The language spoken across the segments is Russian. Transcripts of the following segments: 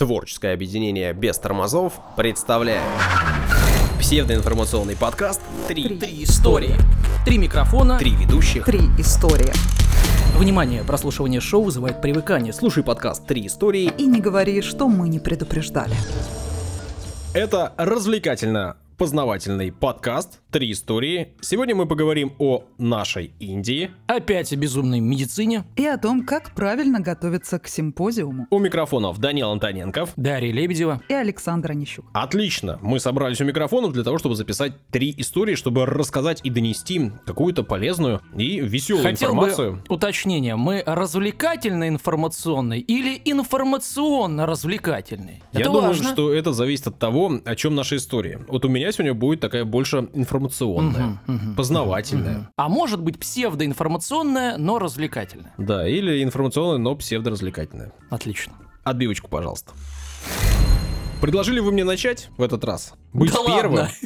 Творческое объединение без тормозов представляет псевдоинформационный подкаст «Три, Три истории. Три микрофона. Три ведущих». Три истории. Внимание, прослушивание шоу вызывает привыкание. Слушай подкаст Три истории. И не говори, что мы не предупреждали. Это развлекательно познавательный подкаст «Три истории». Сегодня мы поговорим о нашей Индии. Опять о безумной медицине. И о том, как правильно готовиться к симпозиуму. У микрофонов Данил Антоненков. Дарья Лебедева. И Александра Нищук. Отлично. Мы собрались у микрофонов для того, чтобы записать три истории, чтобы рассказать и донести какую-то полезную и веселую Хотел информацию. бы уточнение. Мы развлекательно-информационный или информационно-развлекательный? Я Это думаю, важно. что это зависит от того, о чем наша история. Вот у меня сегодня будет такая больше информационная, Мгм, мгм, познавательная. мгм. А может быть псевдоинформационная, но развлекательная. Да, или информационная, но псевдоразвлекательная. Отлично. Отбивочку, пожалуйста. Предложили вы мне начать в этот раз? Быть Да первым? ладно?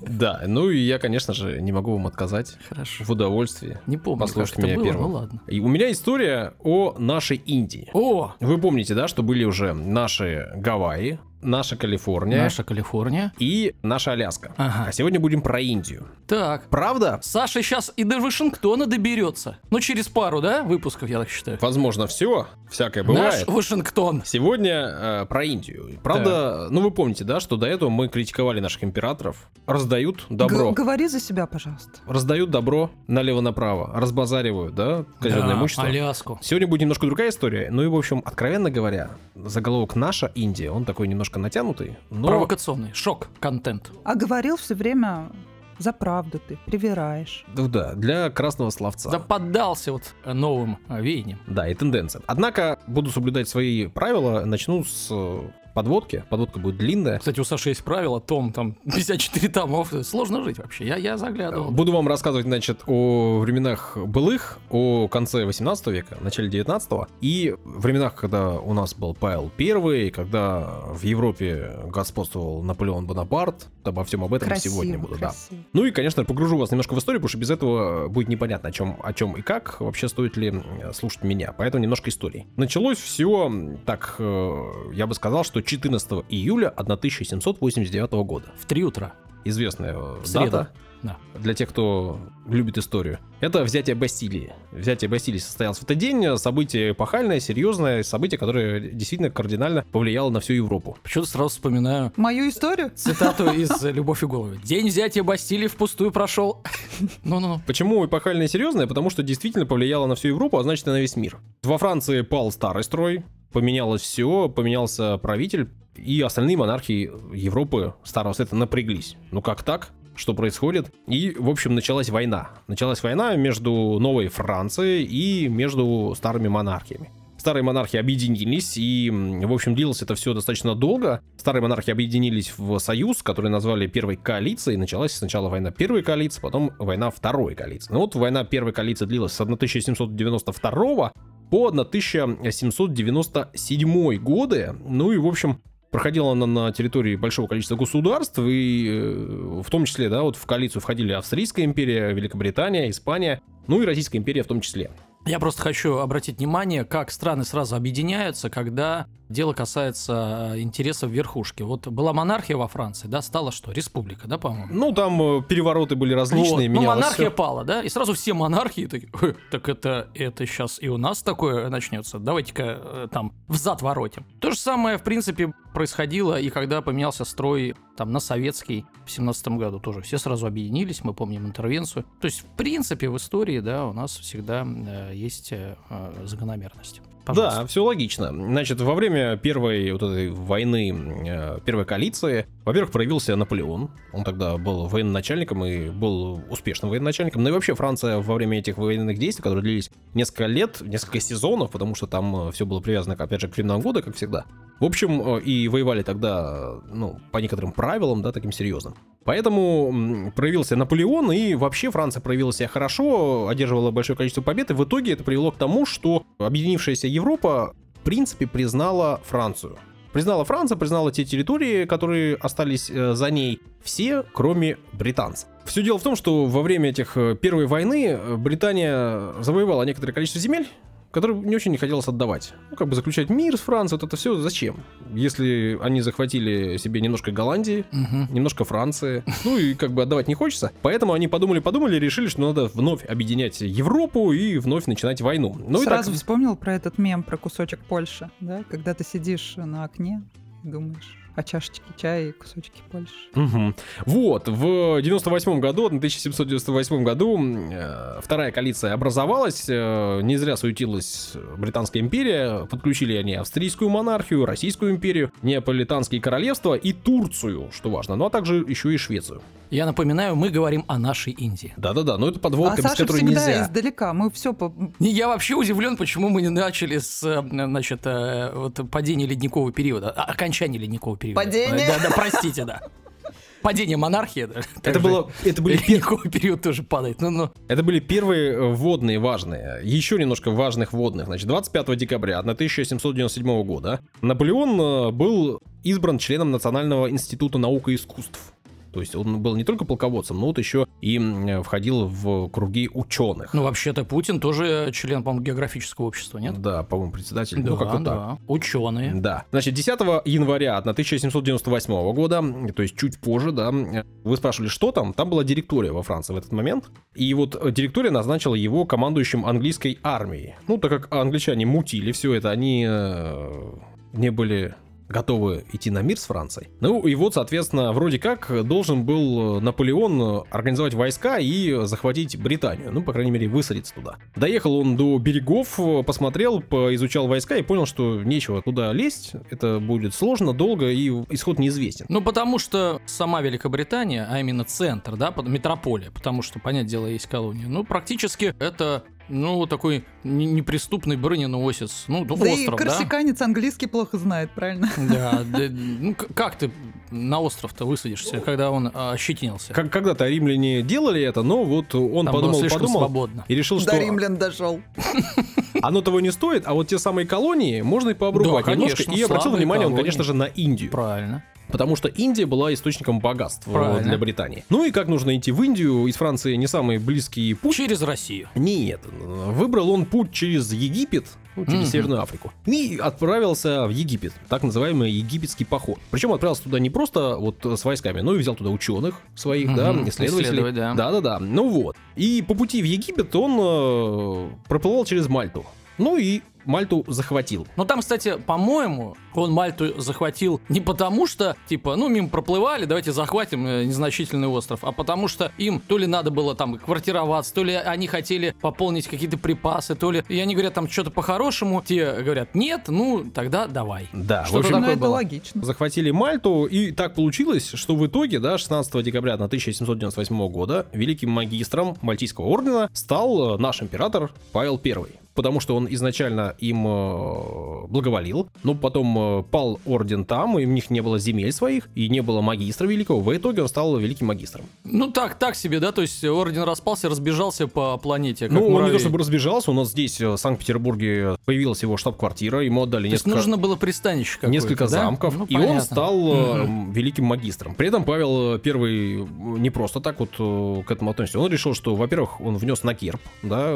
Да, ну и я, конечно же, не могу вам отказать Хорошо. в удовольствии. Не помню, Послушайте как меня было, первым. ну ладно. И у меня история о нашей Индии. О, Вы помните, да, что были уже наши Гавайи, наша Калифорния наша Калифорния. и наша Аляска. Ага. А сегодня будем про Индию. Так. Правда? Саша сейчас и до Вашингтона доберется. Ну, через пару, да, выпусков, я так считаю. Возможно, все, всякое бывает. Наш Вашингтон. Сегодня э, про Индию. Правда, ну вы помните, да, что до этого мы критиковали наших императоров. Раздают добро. Г- говори за себя, пожалуйста. Раздают добро налево-направо. Разбазаривают, да, казенное Да, имущество. Аляску. Сегодня будет немножко другая история. Ну и, в общем, откровенно говоря, заголовок «Наша Индия», он такой немножко натянутый, но... Провокационный. Шок. Контент. А говорил все время за правду ты, привираешь. Ну да, для красного словца. Да поддался вот новым э, веяниям. Да, и тенденция. Однако буду соблюдать свои правила. Начну с э, подводки. Подводка будет длинная. Кстати, у Саши есть правило, том там 54 томов. Сложно жить вообще. Я, я заглядывал. Буду вам рассказывать, значит, о временах былых, о конце 18 века, начале 19 и временах, когда у нас был Павел I, когда в Европе господствовал Наполеон Бонапарт. Обо всем об этом Красиво, сегодня буду, да. Ну и, конечно, погружу вас немножко в историю, потому что без этого будет непонятно, о чем, о чем и как, вообще стоит ли э, слушать меня. Поэтому немножко истории. Началось все, так, э, я бы сказал, что 14 июля 1789 года. В 3 утра. Известная э, В среду. дата Да. для тех, кто любит историю. Это взятие Бастилии. Взятие Бастилии состоялось в этот день. Событие эпохальное, серьезное, событие, которое действительно кардинально повлияло на всю Европу. Почему-то сразу вспоминаю Мою историю? цитату из «Любовь и голуби». День взятия Бастилии впустую прошел. Ну-ну. Почему эпохальное и серьезное? Потому что действительно повлияло на всю Европу, а значит и на весь мир. Во Франции пал старый строй, поменялось все, поменялся правитель, и остальные монархии Европы Старого Света напряглись. Ну как так? Что происходит? И, в общем, началась война. Началась война между новой Францией и между старыми монархиями. Старые монархии объединились, и, в общем, длилось это все достаточно долго. Старые монархии объединились в союз, который назвали Первой коалицией. Началась сначала война Первой коалиции, потом война Второй коалиции. Ну вот война Первой коалиции длилась с 1792 по 1797 годы. Ну и, в общем, проходила она на территории большого количества государств, и э, в том числе, да, вот в коалицию входили Австрийская империя, Великобритания, Испания, ну и Российская империя в том числе. Я просто хочу обратить внимание, как страны сразу объединяются, когда дело касается э, интересов верхушки. Вот была монархия во Франции, да, стала что? Республика, да, по-моему? Ну, там э, перевороты были различные, Вот. Ну, монархия всё. пала, да, и сразу все монархии такие, «Э, так это, это сейчас и у нас такое начнется, давайте-ка там взад воротим. То же самое, в принципе, происходило и когда поменялся строй там на советский в семнадцатом году тоже. Все сразу объединились, мы помним интервенцию. То есть, в принципе, в истории, да, у нас всегда э, есть э, э, закономерность. Пожалуйста. Да, все логично. Значит, во время первой вот этой войны, э, первой коалиции, во-первых, проявился Наполеон. Он тогда был военачальником и был успешным военачальником. Ну и вообще Франция во время этих военных действий, которые длились несколько лет, несколько сезонов, потому что там все было привязано, опять же, к временам года, как всегда. В общем, э, и воевали тогда, э, ну, по некоторым правилам, да, таким серьезным. Поэтому проявился Наполеон, и вообще Франция проявила себя хорошо, одерживала большое количество побед, и в итоге это привело к тому, что объединившаяся Европа, в принципе, признала Францию. Признала Франция, признала те территории, которые остались э, за ней, все, кроме британцев. Все дело в том, что во время этих э, Первой войны э, Британия завоевала некоторое количество земель, который не очень не хотелось отдавать. Ну, как бы заключать мир с Францией, вот это все зачем? Если они захватили себе немножко Голландии, Мгм. немножко Франции, ну и как бы отдавать не хочется. Поэтому они подумали-подумали и решили, что надо вновь объединять Европу и вновь начинать войну. Ну и так- Сразу вспомнил про этот мем про кусочек Польши, да? Когда ты сидишь на окне и думаешь о чашечке чая и кусочке Польши. Мгм. Вот, в 98 году, 1798 году, э, вторая коалиция образовалась, э, не зря суетилась Британская империя, подключили они австрийскую монархию, Российскую империю, Неаполитанские королевства и Турцию, что важно, ну а также еще и Швецию. Я напоминаю, мы говорим о нашей Индии. Да-да-да, но это подводка, а без Саша которой нельзя. издалека. Мы все по... Не, Я вообще удивлен, почему мы не начали с э, значит, э, вот, падения ледникового периода, а, окончания ледникового периода. Падение? Да, да, простите, да. Падение монархии. да, Это, было, это, были, Ледниковый период тоже падает. Ну, ну. это были первые э, вводные важные. Еще немножко важных вводных. Значит, 25 декабря 1797 года Наполеон был избран членом Национального института наук и искусств. То есть он был не только полководцем, но вот еще и э, входил в круги ученых. Ну, вообще-то Путин тоже член, по-моему, географического общества, нет? Да, по-моему, председатель. Да, ну, как-то так. да. Ученые. Да. Значит, 10 января 1798 года, то есть чуть позже, да, вы спрашивали, что там? Там была директория во Франции в этот момент. И вот э, директория назначила его командующим английской армией. Ну, так как англичане мутили все это, они э, не были готовы идти на мир с Францией. Ну и вот, соответственно, вроде как должен был Наполеон организовать войска и захватить Британию. Ну, по крайней мере, высадиться туда. Доехал он до берегов, посмотрел, изучал войска и понял, что нечего туда лезть. Это будет сложно, долго и исход неизвестен. Ну, потому что сама Великобритания, а именно центр, да, метрополия, потому что, понятное дело, есть колония, ну, практически это, ну, такой не- неприступный броненосец, ну, ну, Да и остров, да? корсиканец английский плохо знает, правильно? Да, да, ну, как ты на остров-то высадишься, когда он а, ощетинился? Как когда-то римляне делали это, но вот он Там подумал, подумал свободно. и решил, что До римлян дошел. оно того не стоит, а вот те самые колонии можно и пообрубать Да, немножко. конечно, И обратил внимание он, колонии. конечно же, на Индию. Правильно. Потому что Индия была источником богатств Правильно. для Британии. Ну и как нужно идти в Индию? Из Франции не самый близкий путь. Через Россию. Нет, выбрал он путь через Египет, ну, через Мгм. Северную Африку, и отправился в Египет, так называемый египетский поход. Причем отправился туда не просто вот с войсками, но и взял туда ученых своих, да, Мгм, исследователей. исследовать, да. Да-да-да, ну вот. И по пути в Египет он э, проплывал через Мальту. Ну и Мальту захватил. Но там, кстати, по-моему, он Мальту захватил не потому, что, типа, ну, мимо проплывали, давайте захватим э, незначительный остров, а потому что им то ли надо было там квартироваться, то ли они хотели пополнить какие-то припасы, то ли... И они говорят там что-то по-хорошему, те говорят, нет, ну, тогда давай. Да, в Что-то общем, Ну, такое это было. логично. захватили Мальту, и так получилось, что в итоге, да, 16 декабря 1798 года великим магистром Мальтийского ордена стал э, наш император Павел I. Потому что он изначально им э, благоволил, но потом э, пал орден там, и у них не было земель своих, и не было магистра великого. В итоге он стал великим магистром. Ну, так, так себе, да, то есть орден распался, разбежался по планете, ну, он не муравей. то чтобы разбежался, у нас здесь, э, в Санкт-Петербурге, появилась его штаб-квартира, ему отдали То есть несколько... нужно было пристанище какое-то, несколько да? замков, Ну, и он стал Мгм. великим магистром. При этом Павел Первый не просто так вот к этому относится. Он решил, что, во-первых, он внес на герб, да,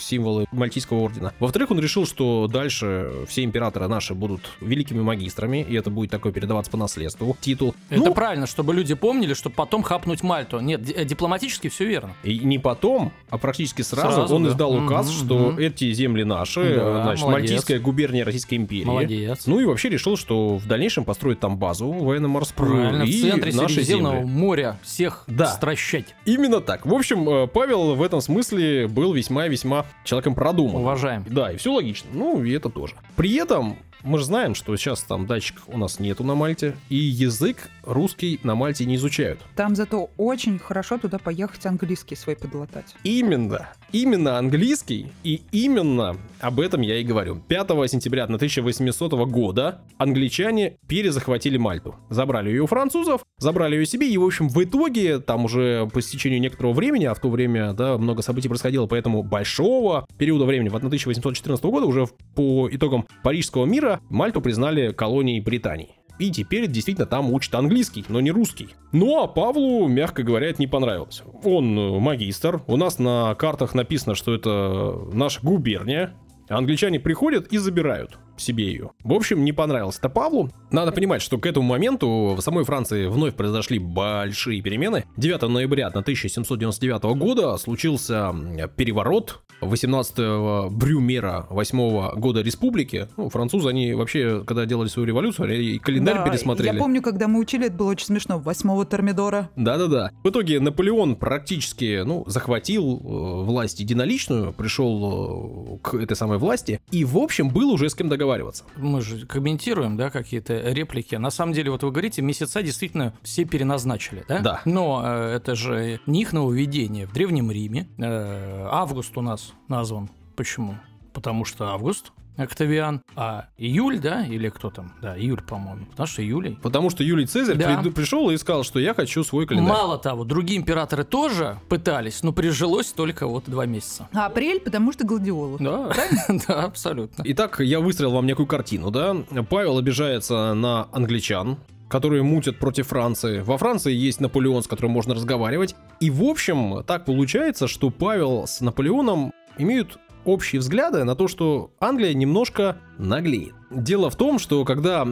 символы Мальтийского ордена. Во-вторых, он решил, что дальше все императоры наши будут великими магистрами, и это будет такое передаваться по наследству титул. Это Ну, правильно, чтобы люди помнили, чтобы потом хапнуть Мальту. Нет, ди- дипломатически все верно. И не потом, а практически сразу, Сразу, он да. издал указ, Мгм, что мгм. эти земли наши, Да, э, значит, молодец. Мальтийская губерния Российской империи. Молодец. Ну и вообще решил, что в дальнейшем построит там базу военно-морскую. Правильно, в и центре наши земли. моря всех Да. стращать. Именно так. В общем, э, Павел в этом смысле был весьма-весьма человеком продуманным. Уважаем. Да, и все логично. Ну, и это тоже. При этом мы же знаем, что сейчас там датчиков у нас нету на Мальте, и язык русский на Мальте не изучают. Там зато очень хорошо туда поехать английский свой подлатать. Именно, именно английский, и именно об этом я и говорю. 5 сентября 1800 года англичане перезахватили Мальту. Забрали ее у французов, забрали ее себе, и, в общем, в итоге, там уже по стечению некоторого времени, а в то время, да, много событий происходило, поэтому большого периода времени, вот 1814 года, уже в- по итогам Парижского мира, Мальту признали колонией Британии. И теперь действительно там учат английский, но не русский. Ну а Павлу, мягко говоря, это не понравилось. Он э, магистр, у нас на картах написано, что это наша губерния, англичане приходят и забирают себе ее. В общем, не понравилось это Павлу. Надо понимать, что к этому моменту в самой Франции вновь произошли большие перемены. 9 ноября 1799 года случился переворот 18 Брюмера 8 года республики. Ну, французы, они вообще, когда делали свою революцию, и календарь Да, пересмотрели. Я помню, когда мы учили, это было очень смешно. Восьмого Термидора. Да-да-да. В итоге Наполеон практически, ну, захватил э, власть единоличную, пришел э, к этой самой власти, и, в общем, был уже с кем договариваться. Мы же комментируем, да, какие-то реплики. На самом деле, вот вы говорите, месяца действительно все переназначили, да? Да. Но э, это же не их нововведение. В Древнем Риме э, август у нас назван. Почему? Потому что август Октавиан, а июль, да, или кто там? Да, июль, по-моему. Потому что июлей. Потому что Юлий Цезарь Да. приду- пришел и сказал, что я хочу свой календарь. Мало того, другие императоры тоже пытались, но прижилось только вот два месяца. А апрель, потому что гладиолус. Да, да, абсолютно. Итак, я выстроил вам некую картину, да? Павел обижается на англичан, которые мутят против Франции. Во Франции есть Наполеон, с которым можно разговаривать. И, в общем, так получается, что Павел с Наполеоном имеют общие взгляды на то, что Англия немножко наглеет. Дело в том, что когда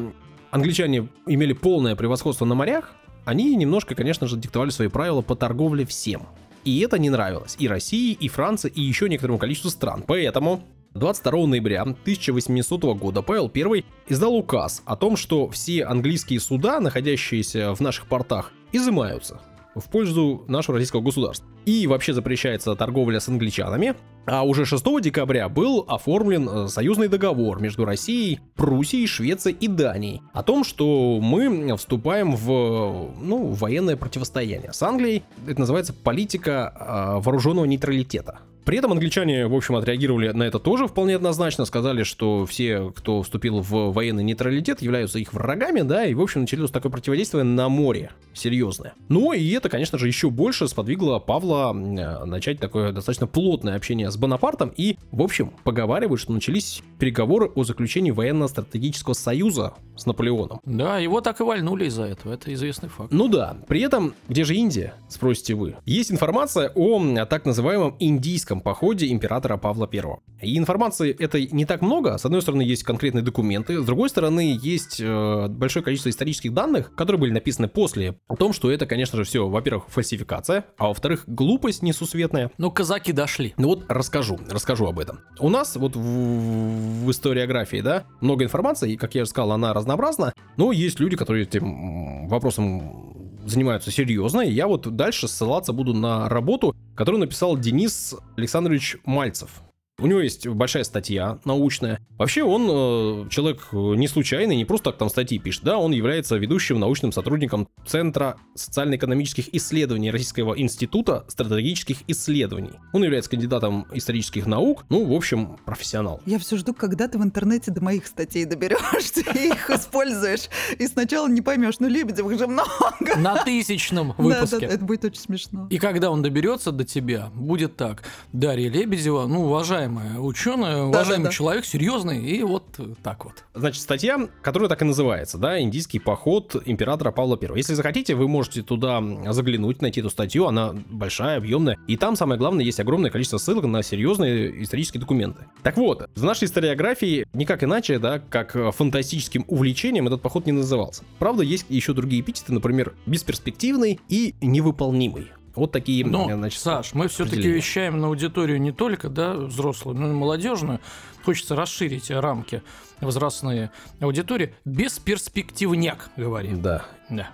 англичане имели полное превосходство на морях, они немножко, конечно же, диктовали свои правила по торговле всем. И это не нравилось и России, и Франции, и еще некоторому количеству стран. Поэтому 22 ноября 1800 года Павел I издал указ о том, что все английские суда, находящиеся в наших портах, изымаются в пользу нашего российского государства. И вообще запрещается торговля с англичанами. А уже 6 декабря был оформлен э, союзный договор между Россией, Пруссией, Швецией и Данией о том, что мы вступаем в ну, военное противостояние с Англией. Это называется политика э, вооруженного нейтралитета. При этом англичане, в общем, отреагировали на это тоже вполне однозначно, сказали, что все, кто вступил в военный нейтралитет, являются их врагами, да, и, в общем, началось такое противодействие на море, серьезное. Ну, и это, конечно же, еще больше сподвигло Павла э, начать такое достаточно плотное общение с Бонапартом, и, в общем, поговаривают, что начались переговоры о заключении военно-стратегического союза с Наполеоном. Да, его так и вальнули из-за этого, это известный факт. Ну да, при этом, где же Индия, спросите вы? Есть информация о так называемом индийском походе императора Павла I. И информации этой не так много. С одной стороны, есть конкретные документы, с другой стороны, есть э, большое количество исторических данных, которые были написаны после о том, что это, конечно же, все, во-первых, фальсификация, а во-вторых, глупость несусветная. Ну, казаки дошли. Ну вот расскажу, расскажу об этом. У нас вот в, в историографии, да, много информации, и, как я уже сказал, она разнообразна, но есть люди, которые этим вопросом занимаются серьезно, и я вот дальше ссылаться буду на работу, которую написал Денис Александрович Мальцев. У него есть большая статья научная. Вообще он э, человек э, не случайный, не просто так там статьи пишет, да, он является ведущим научным сотрудником Центра социально-экономических исследований Российского института стратегических исследований. Он является кандидатом исторических наук, ну, в общем, профессионал. Я все жду, когда ты в интернете до моих статей доберешься и их используешь. И сначала не поймешь, ну Лебедевых же много. На тысячном Да, да, выпуске. это будет очень смешно. И когда он доберется до тебя, будет так. Дарья Лебедева, ну, уважаемая ученая, уважаемый да. человек, серьезный, и вот так вот. Значит, статья, которая так и называется, да, «Индийский поход императора Павла I». Если захотите, вы можете туда заглянуть, найти эту статью, она большая, объемная, и там, самое главное, есть огромное количество ссылок на серьезные исторические документы. Так вот, в нашей историографии никак иначе, да, как фантастическим увлечением этот поход не назывался. Правда, есть еще другие эпитеты, например, бесперспективный и невыполнимый. Вот такие, Но, значит, Саш, мы все-таки вещаем на аудиторию не только да, взрослую, но и молодежную. Хочется расширить рамки возрастные аудитории. Бесперспективняк, говорим. Да, Да.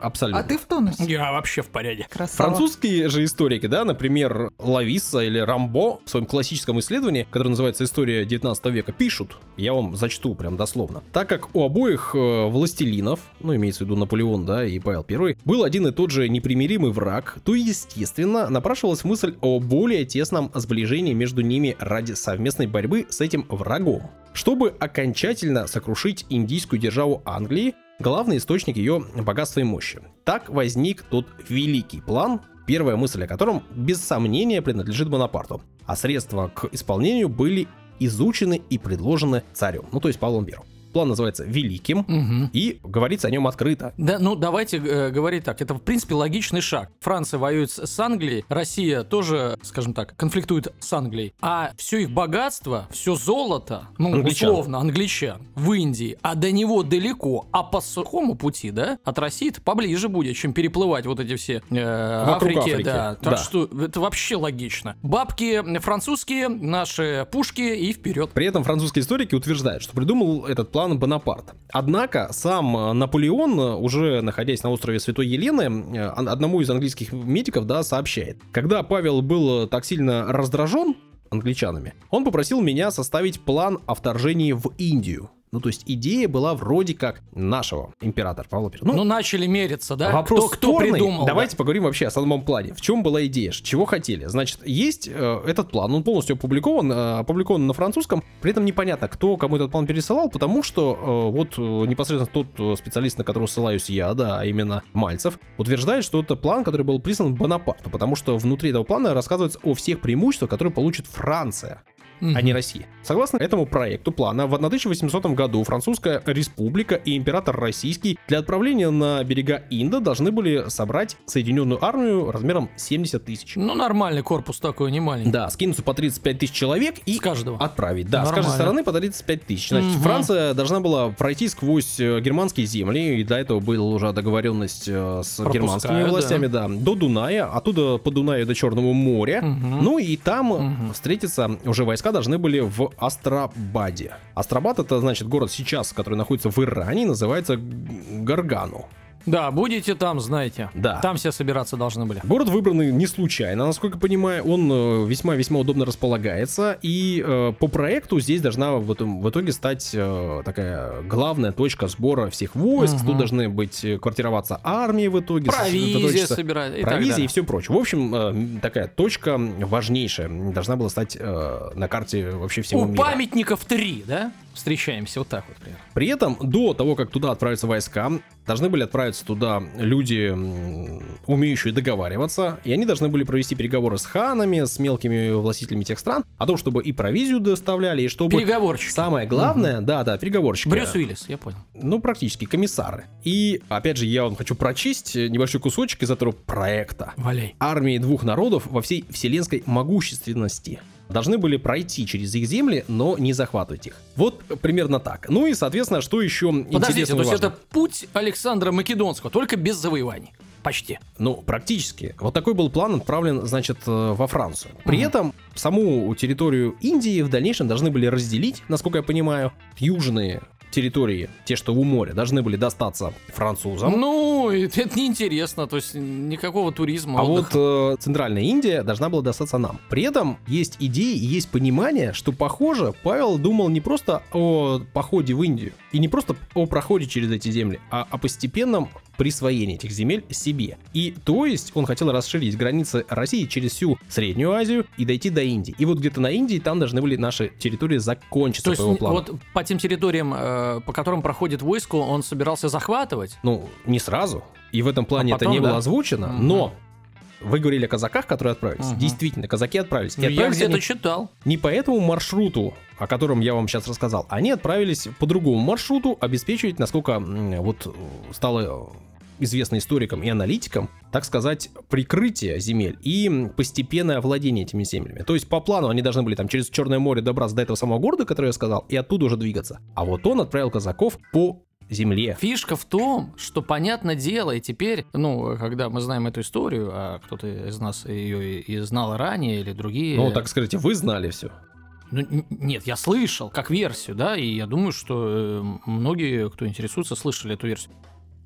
Абсолютно. А ты в тонусе. Я вообще в порядке. Красава. Французские же историки, да, например, Лависса или Рамбо в своем классическом исследовании, которое называется «История 19 века», пишут, я вам зачту прям дословно, так как у обоих э, властелинов, ну, имеется в виду Наполеон, да, и Павел I, был один и тот же непримиримый враг, то, естественно, напрашивалась мысль о более тесном сближении между ними ради совместной борьбы с этим врагом. Чтобы окончательно сокрушить индийскую державу Англии, главный источник ее богатства и мощи. Так возник тот великий план, первая мысль о котором без сомнения принадлежит Бонапарту, а средства к исполнению были изучены и предложены царем, ну то есть Павлом I. план называется «Великим», Мгм. и говорится о нем открыто. Да, ну давайте э, говорить так. Это, в принципе, логичный шаг. Франция воюет с, с Англией, Россия тоже, скажем так, конфликтует с Англией. А все их богатство, все золото, ну, Англичан. условно, англичан, в Индии, а до него далеко, а по сухому пути, да, от России-то поближе будет, чем переплывать вот эти все э, Вокруг Африки, Африки, да. Так да. что это вообще логично. Бабки французские, наши пушки и вперед. При этом французские историки утверждают, что придумал этот план Бонапарт. Однако сам э, Наполеон, э, уже находясь на острове Святой Елены, э, одному из английских медиков, да, сообщает. Когда Павел был так сильно раздражен англичанами, он попросил меня составить план о вторжении в Индию. Ну, то есть идея была вроде как нашего императора Павла I. Ну, начали мериться, да? Вопрос кто, кто спорный. придумал? Давайте поговорим вообще о самом плане. В чем была идея? Чего хотели? Значит, есть э, этот план, он полностью опубликован, э, опубликован на французском. При этом непонятно, кто кому этот план пересылал, потому что э, вот э, непосредственно тот э, специалист, на которого ссылаюсь я, да, а именно Мальцев, утверждает, что это план, который был прислан Бонапарту, потому что внутри этого плана рассказывается о всех преимуществах, которые получит Франция А не Россия. Согласно этому проекту плана, в 1800 году Французская республика и император российский для отправления на берега Инда должны были собрать соединенную армию размером 70 тысяч. Ну, нормальный корпус такой, не маленький. Да, скинуться по 35 тысяч человек и С каждого. отправить. Да, с Нормально. каждой стороны по 35 тысяч. Значит, Мгм. Франция должна была пройти сквозь э, германские земли, и до этого была уже договоренность э, с Пропускают, германскими да. властями, да. до Дуная, оттуда по Дунаю до Черного моря. Мгм. Ну и там Мгм. встретиться уже войска должны были в Астрабаде. Астрабад это значит город сейчас, который находится в Иране, называется Гаргану. Да, будете там, знаете. Да. Там все собираться должны были. Город выбранный не случайно, насколько понимаю, он э, весьма-весьма удобно располагается, и э, по проекту здесь должна в, этом- в итоге стать э, такая главная точка сбора всех войск, Мгм. тут должны быть э, квартироваться армии в итоге, Провизия собирать. и Провизия и далее. все прочее. В общем, э, такая точка важнейшая должна была стать э, на карте вообще всего У мира. памятников три, да? Встречаемся вот так вот примерно. При этом до того, как туда отправятся войска, должны были отправиться туда люди, умеющие договариваться, и они должны были провести переговоры с ханами, с мелкими властителями тех стран, о том, чтобы и провизию доставляли, и чтобы... Переговорщики. Самое главное, да, да, переговорщики. Брюс Уиллис, я понял. Ну, практически, комиссары. И, опять же, я вам хочу прочесть небольшой кусочек из этого проекта Валяй. армии двух народов во всей вселенской могущественности. Должны были пройти через их земли, но не захватывать их. Вот примерно так. Ну и, соответственно, что еще Подождите, интересно то есть это путь Александра Македонского, только без завоеваний. Почти. Ну, практически. Вот такой был план отправлен, значит, э, во Францию. При этом саму территорию Индии в дальнейшем должны были разделить, насколько я понимаю, южные территории, те, что у моря, должны были достаться французам. Ну, это, неинтересно, то есть никакого туризма. А вот отдыха. э, Центральная Индия должна была достаться нам. При этом есть идеи и есть понимание, что, похоже, Павел думал не просто о походе в Индию, и не просто о проходе через эти земли, а о постепенном присвоении этих земель себе. И то есть он хотел расширить границы России через всю Среднюю Азию и дойти до Индии. И вот где-то на Индии там должны были наши территории закончиться То есть по его плану. вот по тем территориям, э, по которым проходит войско, он собирался захватывать? Ну, не сразу. И в этом плане А это потом, не да? было озвучено, Мгм. но вы говорили о казаках, которые отправились. Мгм. Действительно, казаки отправились. И Ну, я отправились где-то они читал. не по этому маршруту, о котором я вам сейчас рассказал. Они отправились по другому маршруту, обеспечивать, насколько вот э, стало известно историкам и аналитикам, так сказать, прикрытие земель и постепенное овладение этими землями. То есть по плану они должны были там через Черное море добраться до этого самого города, который я сказал, и оттуда уже двигаться. А вот он отправил казаков по земле. Фишка в том, что понятное дело, и теперь, ну, когда мы знаем эту историю, а кто-то из нас ее и, знал ранее, или другие... Ну, так скажите, вы знали все. Ну, нет, я слышал, как версию, да, и я думаю, что э, многие, кто интересуется, слышали эту версию.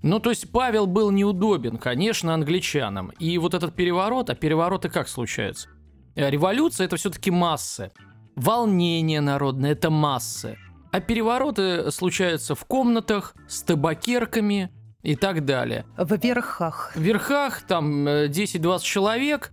Ну, то есть Павел был неудобен, конечно, англичанам. И вот этот переворот, а перевороты как случаются? Э, Революция это все-таки массы. Волнение народное это массы. А перевороты случаются в комнатах, с табакерками и так далее. В верхах. В верхах там э, 10-20 человек,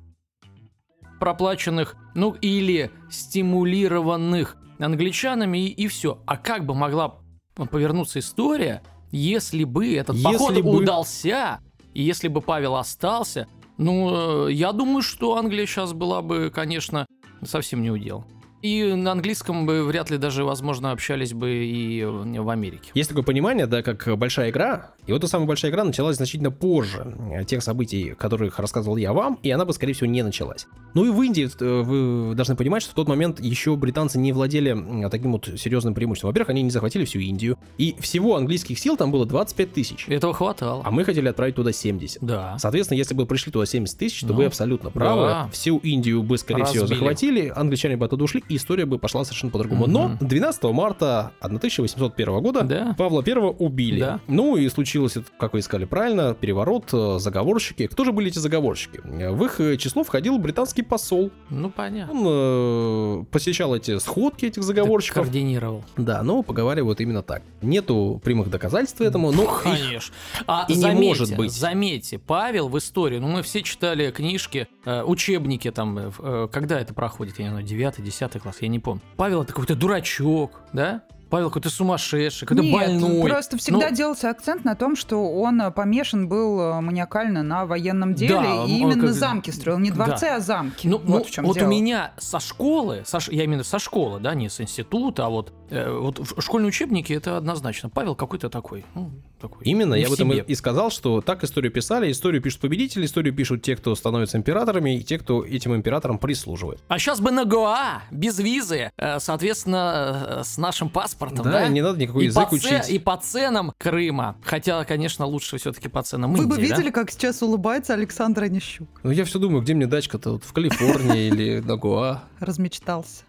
проплаченных, ну или стимулированных англичанами, и, все. А как бы могла повернуться история, если бы этот Если поход бы- удался, и если бы Павел остался, ну, э, я думаю, что Англия сейчас была бы, конечно, совсем не удел. И на английском бы вряд ли даже, возможно, общались бы и в Америке. Есть такое понимание, да, как большая игра, и вот эта самая большая игра началась значительно позже э, тех событий, которых рассказывал я вам, и она бы, скорее всего, не началась. Ну и в Индии э, вы должны понимать, что в тот момент еще британцы не владели таким вот серьезным преимуществом. Во-первых, они не захватили всю Индию, и всего английских сил там было 25 тысяч. Этого хватало. А мы хотели отправить туда 70. Да. Соответственно, если бы пришли туда 70 тысяч, то Ну, вы абсолютно правы. да. Всю Индию бы, скорее всего, Разбили. захватили, англичане бы оттуда ушли, и история бы пошла совершенно по-другому. Но 12 марта 1801 года Да. Павла I убили. Да. Ну и случилось, это, как вы искали правильно, переворот, э, заговорщики. Кто же были эти заговорщики? В их э, число входил британский посол. Ну, понятно. Он э, посещал эти сходки этих заговорщиков. Координировал. Да, но поговаривали вот именно так. Нету прямых доказательств этому, но их Конечно. А и не заметьте, может быть. заметьте, Павел в истории, ну мы все читали книжки, э, учебники там, когда это проходит, я не знаю, 9 10 класс, я не помню. Павел это какой-то дурачок, да? Павел какой-то сумасшедший, какой-то Нет, больной. просто всегда Ну, делался акцент на том, что он э, помешан был э, маниакально на военном деле Да, и именно как- замки строил, не дворцы, Да. а замки. Ну, вот ну, в чем вот дело. у меня со школы, со я именно со школы, да, не с института, а вот, э, вот в школьные учебники это однозначно. Павел какой-то такой, ну, такой. Именно, я в об этом и сказал, что так историю писали. Историю пишут победители, историю пишут те, кто становится императорами, и те, кто этим императорам прислуживает. А сейчас бы на Гоа, без визы, э, соответственно, э, с нашим паспортом, да? не надо никакой и, язык по учить. и по ценам Крыма. Хотя, конечно, лучше все-таки по ценам Вы бы Индии, да? видели, как сейчас улыбается Александр Онищук. Ну, я все думаю, где мне дачка-то? Вот в Калифорнии или на Гоа? Размечтался.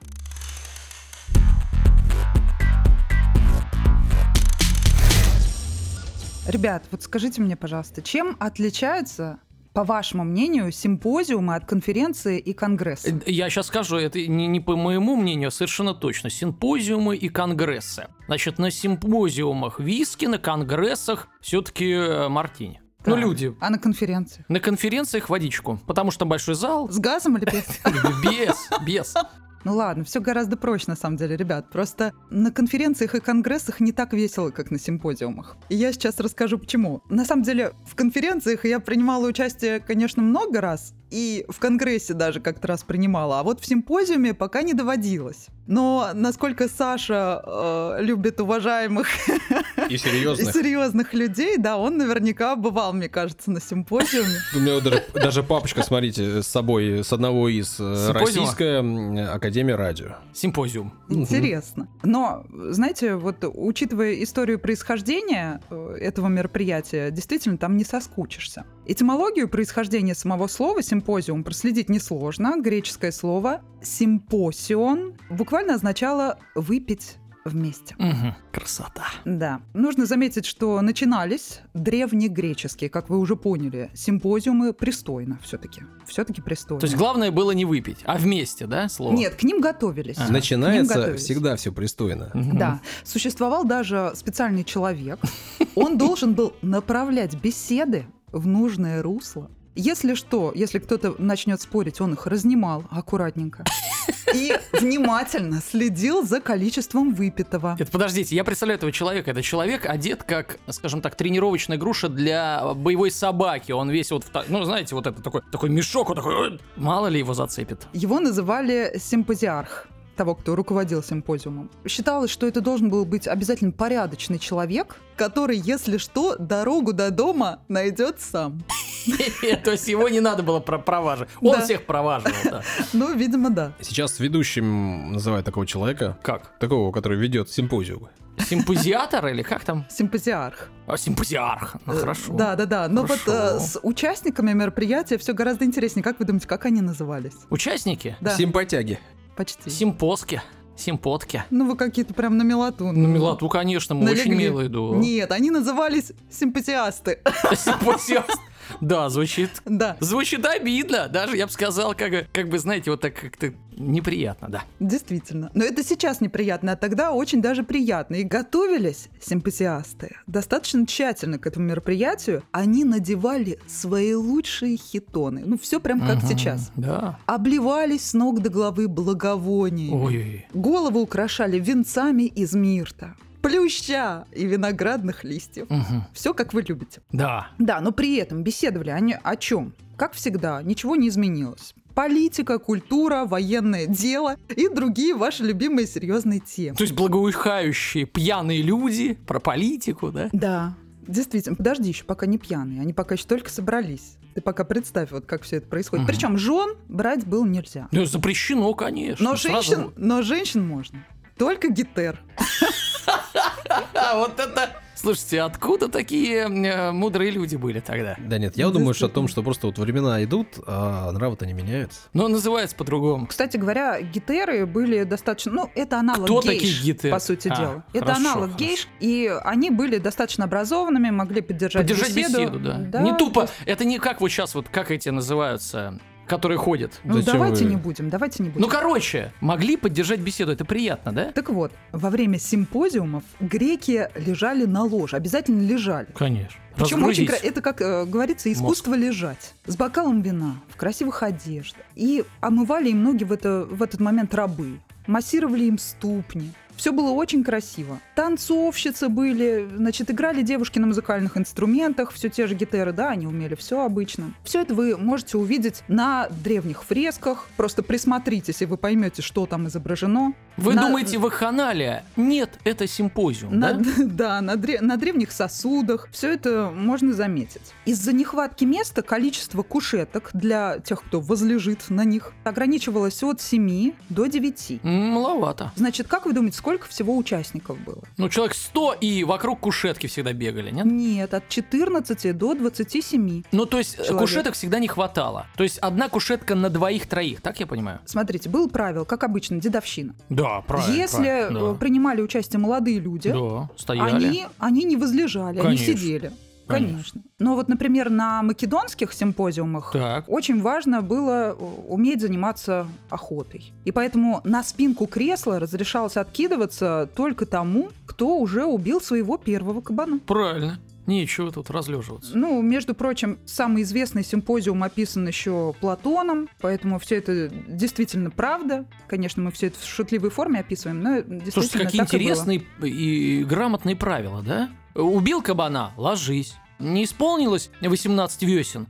Ребят, вот скажите мне, пожалуйста, чем отличаются, по вашему мнению, симпозиумы от конференции и конгресса? Э, Я сейчас скажу, это не, не по моему мнению, а совершенно точно. Симпозиумы и конгрессы. Значит, на симпозиумах виски, на конгрессах все-таки мартини. Ну, Так. люди. А на конференции? На конференциях водичку, потому что большой зал. С газом или без? Без, без. Ну ладно, все гораздо проще на самом деле, ребят. Просто на конференциях и конгрессах не так весело, как на симпозиумах. И я сейчас расскажу почему. На самом деле, в конференциях я принимала участие, конечно, много раз, и в конгрессе даже как-то раз принимала, а вот в симпозиуме пока не доводилось. Но насколько Саша э, любит уважаемых И и серьезно. серьезных людей, да, он наверняка бывал, мне кажется, на симпозиуме. У меня даже, даже папочка, смотрите, с собой, с одного из э, Симпозиума? Российская Академия Радио. Симпозиум. Интересно. Но, знаете, вот учитывая историю происхождения э, этого мероприятия, действительно, там не соскучишься. Этимологию происхождения самого слова «симпозиум» проследить несложно. Греческое слово «симпосион» буквально означало «выпить вместе». Мгм. Красота. Да. Нужно заметить, что начинались древнегреческие, как вы уже поняли, симпозиумы пристойно все-таки. Все-таки пристойно. То есть главное было не выпить, а вместе, да, слово? Нет, к ним готовились. Ага. К ним Начинается готовились. всегда все пристойно. Мгм. Да, существовал даже специальный человек. Он должен был направлять беседы в нужное русло. Если что, если кто-то начнет спорить, он их разнимал аккуратненько. И внимательно следил за количеством выпитого. Это подождите, я представляю этого человека. Это человек одет как, скажем так, тренировочная груша для боевой собаки. Он весь вот, в ну знаете, вот это такой, такой мешок, вот такой, «Ой!» мало ли его зацепит. Его называли симпозиарх того, кто руководил симпозиумом. Считалось, что это должен был быть обязательно порядочный человек, который, если что, дорогу до дома найдет сам. То есть его не надо было про- проваживать. Он всех проваживал, да. Ну, видимо, да. Сейчас ведущим называют такого человека, Как? такого, который ведет симпозиумы. Симпозиатор или как там? Симпозиарх. А, симпозиарх. Ну, хорошо. Да, да, да. Но вот э, с участниками мероприятия все гораздо интереснее. Как вы думаете, как они назывались? Участники? Да, Симпатяги. Почти. Симпоски. Симпотки. Ну, вы какие-то прям на мелату. Ну, милоту, конечно, мы очень Налегли. мило иду. Нет, они назывались симпатиасты. Симпозиаст. Да, звучит Да, Звучит обидно, даже я бы сказал, как, бы- как бы, знаете, вот так как-то неприятно, да. действительно. Но это сейчас неприятно, а тогда очень даже приятно. И готовились симпатиасты достаточно тщательно к этому мероприятию. Они надевали свои лучшие хитоны. Ну, все прям как Мгм, сейчас. Да. Обливались с ног до головы благовониями. Ой, Головы украшали венцами из мирта, плюща и виноградных листьев. мгм. Все, как вы любите. да. Да, но при этом беседовали они о чем? Как всегда, ничего не изменилось. Политика, культура, военное дело и другие ваши любимые серьезные темы. То есть благоухающие пьяные люди про политику, да? Да, действительно. Подожди еще, пока не пьяные. Они пока еще только собрались. Ты пока представь, вот как все это происходит. Мгм. Причем жен брать было нельзя. Ну, запрещено, конечно. Но Сразу- женщин, но женщин можно. Только гитер. А, вот это... Слушайте, откуда такие э, мудрые люди были тогда? Да нет, я думаю, что о том, что просто вот времена идут, а нравы-то не меняются. Но называется по-другому. Кстати говоря, гитеры были достаточно... Ну, это аналог Кто гейш, такие гитеры? по сути А, дела. Это хорошо, аналог хорошо. гейш, и они были достаточно образованными, могли поддержать, Поддержать беседу, да. Не тупо. Это не как вот сейчас, вот как эти называются, которые ходят. Ну, Зачем давайте вы- не будем, давайте не будем. Ну, короче, могли поддержать беседу, это приятно, да? Так вот, во время симпозиумов греки лежали на ложе, обязательно лежали. Конечно. Причем очень кра- это, как э, говорится, искусство лежать. С бокалом вина, в красивых одеждах. И омывали им ноги в, это, в этот момент рабы. Массировали им ступни. Все было очень красиво. Танцовщицы были, значит, играли девушки на музыкальных инструментах, все те же гитеры, да, они умели все обычно. Все это вы можете увидеть на древних фресках. Просто присмотритесь, и вы поймете, что там изображено. Вы на- думаете, вахханалия? Нет, это симпозиум, На, да? да, на, дре- на древних сосудах. Все это можно заметить. Из-за нехватки места количество кушеток для тех, кто возлежит на них, ограничивалось от 7 до 9. М, Маловато. Значит, как вы думаете, сколько всего участников было? Ну, человек 100 и вокруг кушетки всегда бегали, нет? Нет, от 14 до 27. Ну, то есть э, Человек. кушеток всегда не хватало. То есть одна кушетка на двоих-троих, так я понимаю? Смотрите, было правило, как обычно, дедовщина. Да, правильно. Если э, принимали участие молодые люди, Да, стояли. они, они не возлежали, они Конечно. сидели. Конечно. Конечно. Но вот, например, на македонских симпозиумах Так. очень важно было э, уметь заниматься охотой. И поэтому на спинку кресла разрешалось откидываться только тому, кто уже убил своего первого кабана. Правильно. Нечего тут разлеживаться. Ну, между прочим, самый известный симпозиум описан еще Платоном, поэтому все это действительно правда. Конечно, мы все это в шутливой форме описываем, но действительно Слушайте, какие так и было. интересные и грамотные правила, да? Убил кабана, ложись. Не исполнилось 18 весен,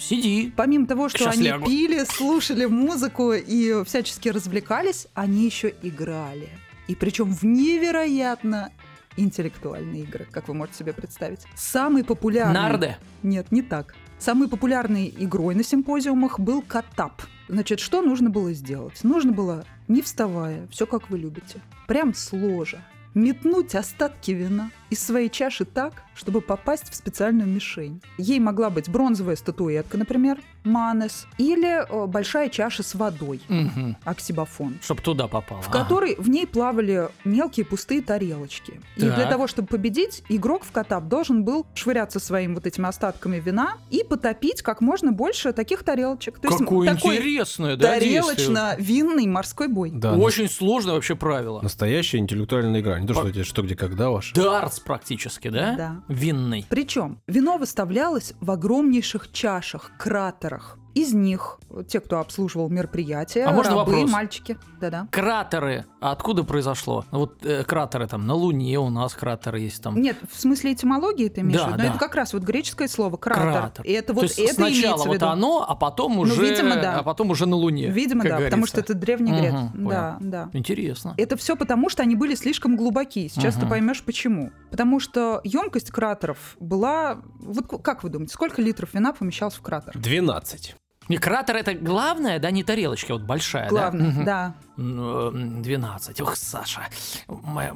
сиди. Помимо того, что они лягу. пили, слушали музыку и всячески развлекались, они еще играли. И причем в невероятно интеллектуальные игры, как вы можете себе представить. Самый популярный... Нарде. Нет, не так. Самой популярной игрой на симпозиумах был катап. Значит, что нужно было сделать? Нужно было, не вставая, все как вы любите, прям с ложа, метнуть остатки вина из своей чаши так, чтобы попасть в специальную мишень. Ей могла быть бронзовая статуэтка, например, манес, или э, большая чаша с водой, Мгм. оксибофон Чтоб туда попало. в которой в ней плавали мелкие пустые тарелочки. И Так. для того, чтобы победить, игрок в катап должен был швыряться своим вот этими остатками вина и потопить как можно больше таких тарелочек. То есть Какое такой интересное, да, тарелочно-винный морской бой. Да, Очень сложное вообще правило. настоящая интеллектуальная игра. Не то, что По- что, где, когда ваш. Дартс практически, да? Да. Винный. Причем вино выставлялось в огромнейших чашах, кратерах барьерах. Из них те, кто обслуживал мероприятия, А можно рабы, вопрос? мальчики. Да-да. Кратеры. А откуда произошло? Ну, Вот э, кратеры там на Луне у нас кратеры есть там. Нет, в смысле этимологии ты имеешь Да, в виду? да. Но это как раз вот греческое слово кратер. Кратер. И это То вот есть это сначала имеется в вот виду. оно, а потом Ну, уже, видимо, да. а потом уже на Луне. Видимо, как да, потому что говорится. это древний грек. Мгм, Да, да. Интересно. Это все потому, что они были слишком глубоки. Сейчас ты Мгм. поймешь почему. Потому что емкость кратеров была. Вот как вы думаете, сколько литров вина помещалось в кратер? 12. Не, кратер это главное, да, не тарелочка, вот большая, Главное, да? Да. Ну, м, 12. Ох, Саша, мой,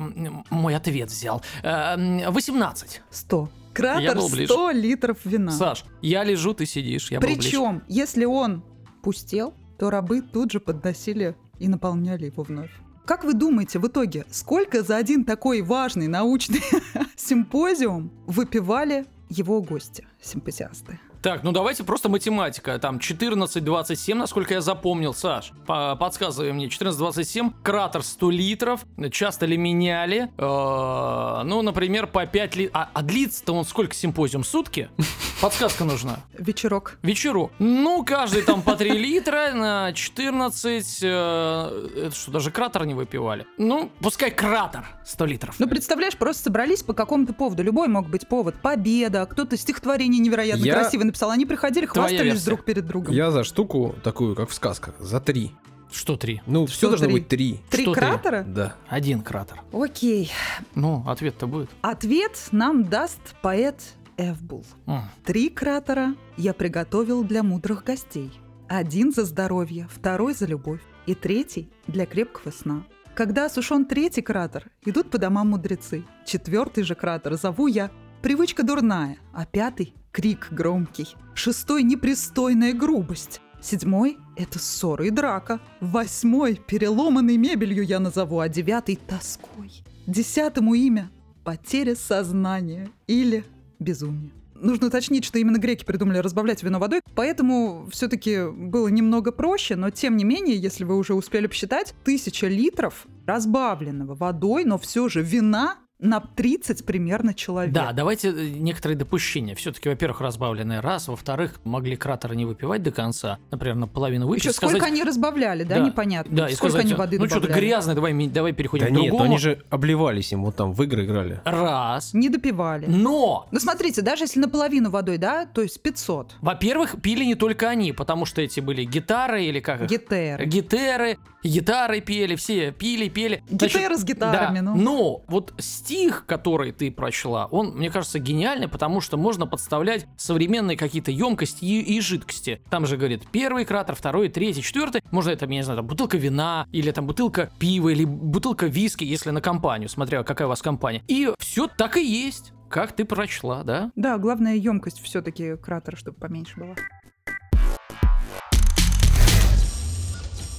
мой ответ взял. Э, м, 18. 100. Кратер был ближе. 100 литров вина. Саш, я лежу, ты сидишь, я. Причем, если он пустел, то рабы тут же подносили и наполняли его вновь. Как вы думаете, в итоге, сколько за один такой важный научный симпозиум выпивали его гости, симпозиасты? Так, ну давайте просто математика. Там 14-27, насколько я запомнил, Саш. По- подсказывай мне. 14-27, кратер 100 литров. Часто ли меняли? Э, ну, например, по 5 литров. А, а длится-то он сколько симпозиум? Сутки? Подсказка нужна. Вечерок. Вечеру. Ну, каждый там по 3 литра на 14. э, это что, даже кратер не выпивали? Ну, пускай кратер 100 литров. Ну, представляешь, просто собрались по какому-то поводу. Любой мог быть повод. Победа, кто-то стихотворение невероятно Я- красивое написал. Они приходили, Твоя хвастались версия. друг перед другом. Я за штуку такую, как в сказках, за три. Что три? Ну, Что все должно три? быть три. Три что кратера? Да. Один кратер. Окей. Ну, ответ-то будет. Ответ нам даст поэт Эвбул. М. Три кратера я приготовил для мудрых гостей. Один за здоровье, второй за любовь и третий для крепкого сна. Когда осушен третий кратер, идут по домам мудрецы. Четвертый же кратер зову я привычка дурная, а пятый — крик громкий. Шестой — непристойная грубость. Седьмой — это ссоры и драка. Восьмой — переломанной мебелью я назову, а девятый — тоской. Десятому имя — потеря сознания или безумие. Нужно уточнить, что именно греки придумали разбавлять вино водой, поэтому все-таки было немного проще, но тем не менее, если вы уже успели посчитать, тысяча литров разбавленного водой, но все же вина на 30 примерно человек. Да, давайте э, некоторые допущения. Все-таки, во-первых, разбавленный раз, во-вторых, могли кратеры не выпивать до конца, например, наполовину выпить. Еще сколько сказать- они разбавляли, да, Да, непонятно. Да, и сколько сказать, они воды ну что-то грязное, давай, давай переходим Да к нет, другому. они же обливались им, вот там в игры играли. Раз. Не допивали. Но Ну смотрите, даже если наполовину водой, да, то есть 500. Во-первых, пили не только они, потому что эти были гитары или как их? Гетер. Гитеры, гитары пели, все пили, пели. Значит, Гитеры с гитарами, да, ну. Но вот стих, который ты прочла, он, мне кажется, гениальный, потому что можно подставлять современные какие-то емкости и, и жидкости. Там же говорит первый кратер, второй, третий, четвертый. Можно это, я не знаю, там, бутылка вина, или там бутылка пива, или бутылка виски, если на компанию, смотря какая у вас компания. И все так и есть. Как ты прочла, да? Да, главная емкость все-таки кратера, чтобы поменьше была.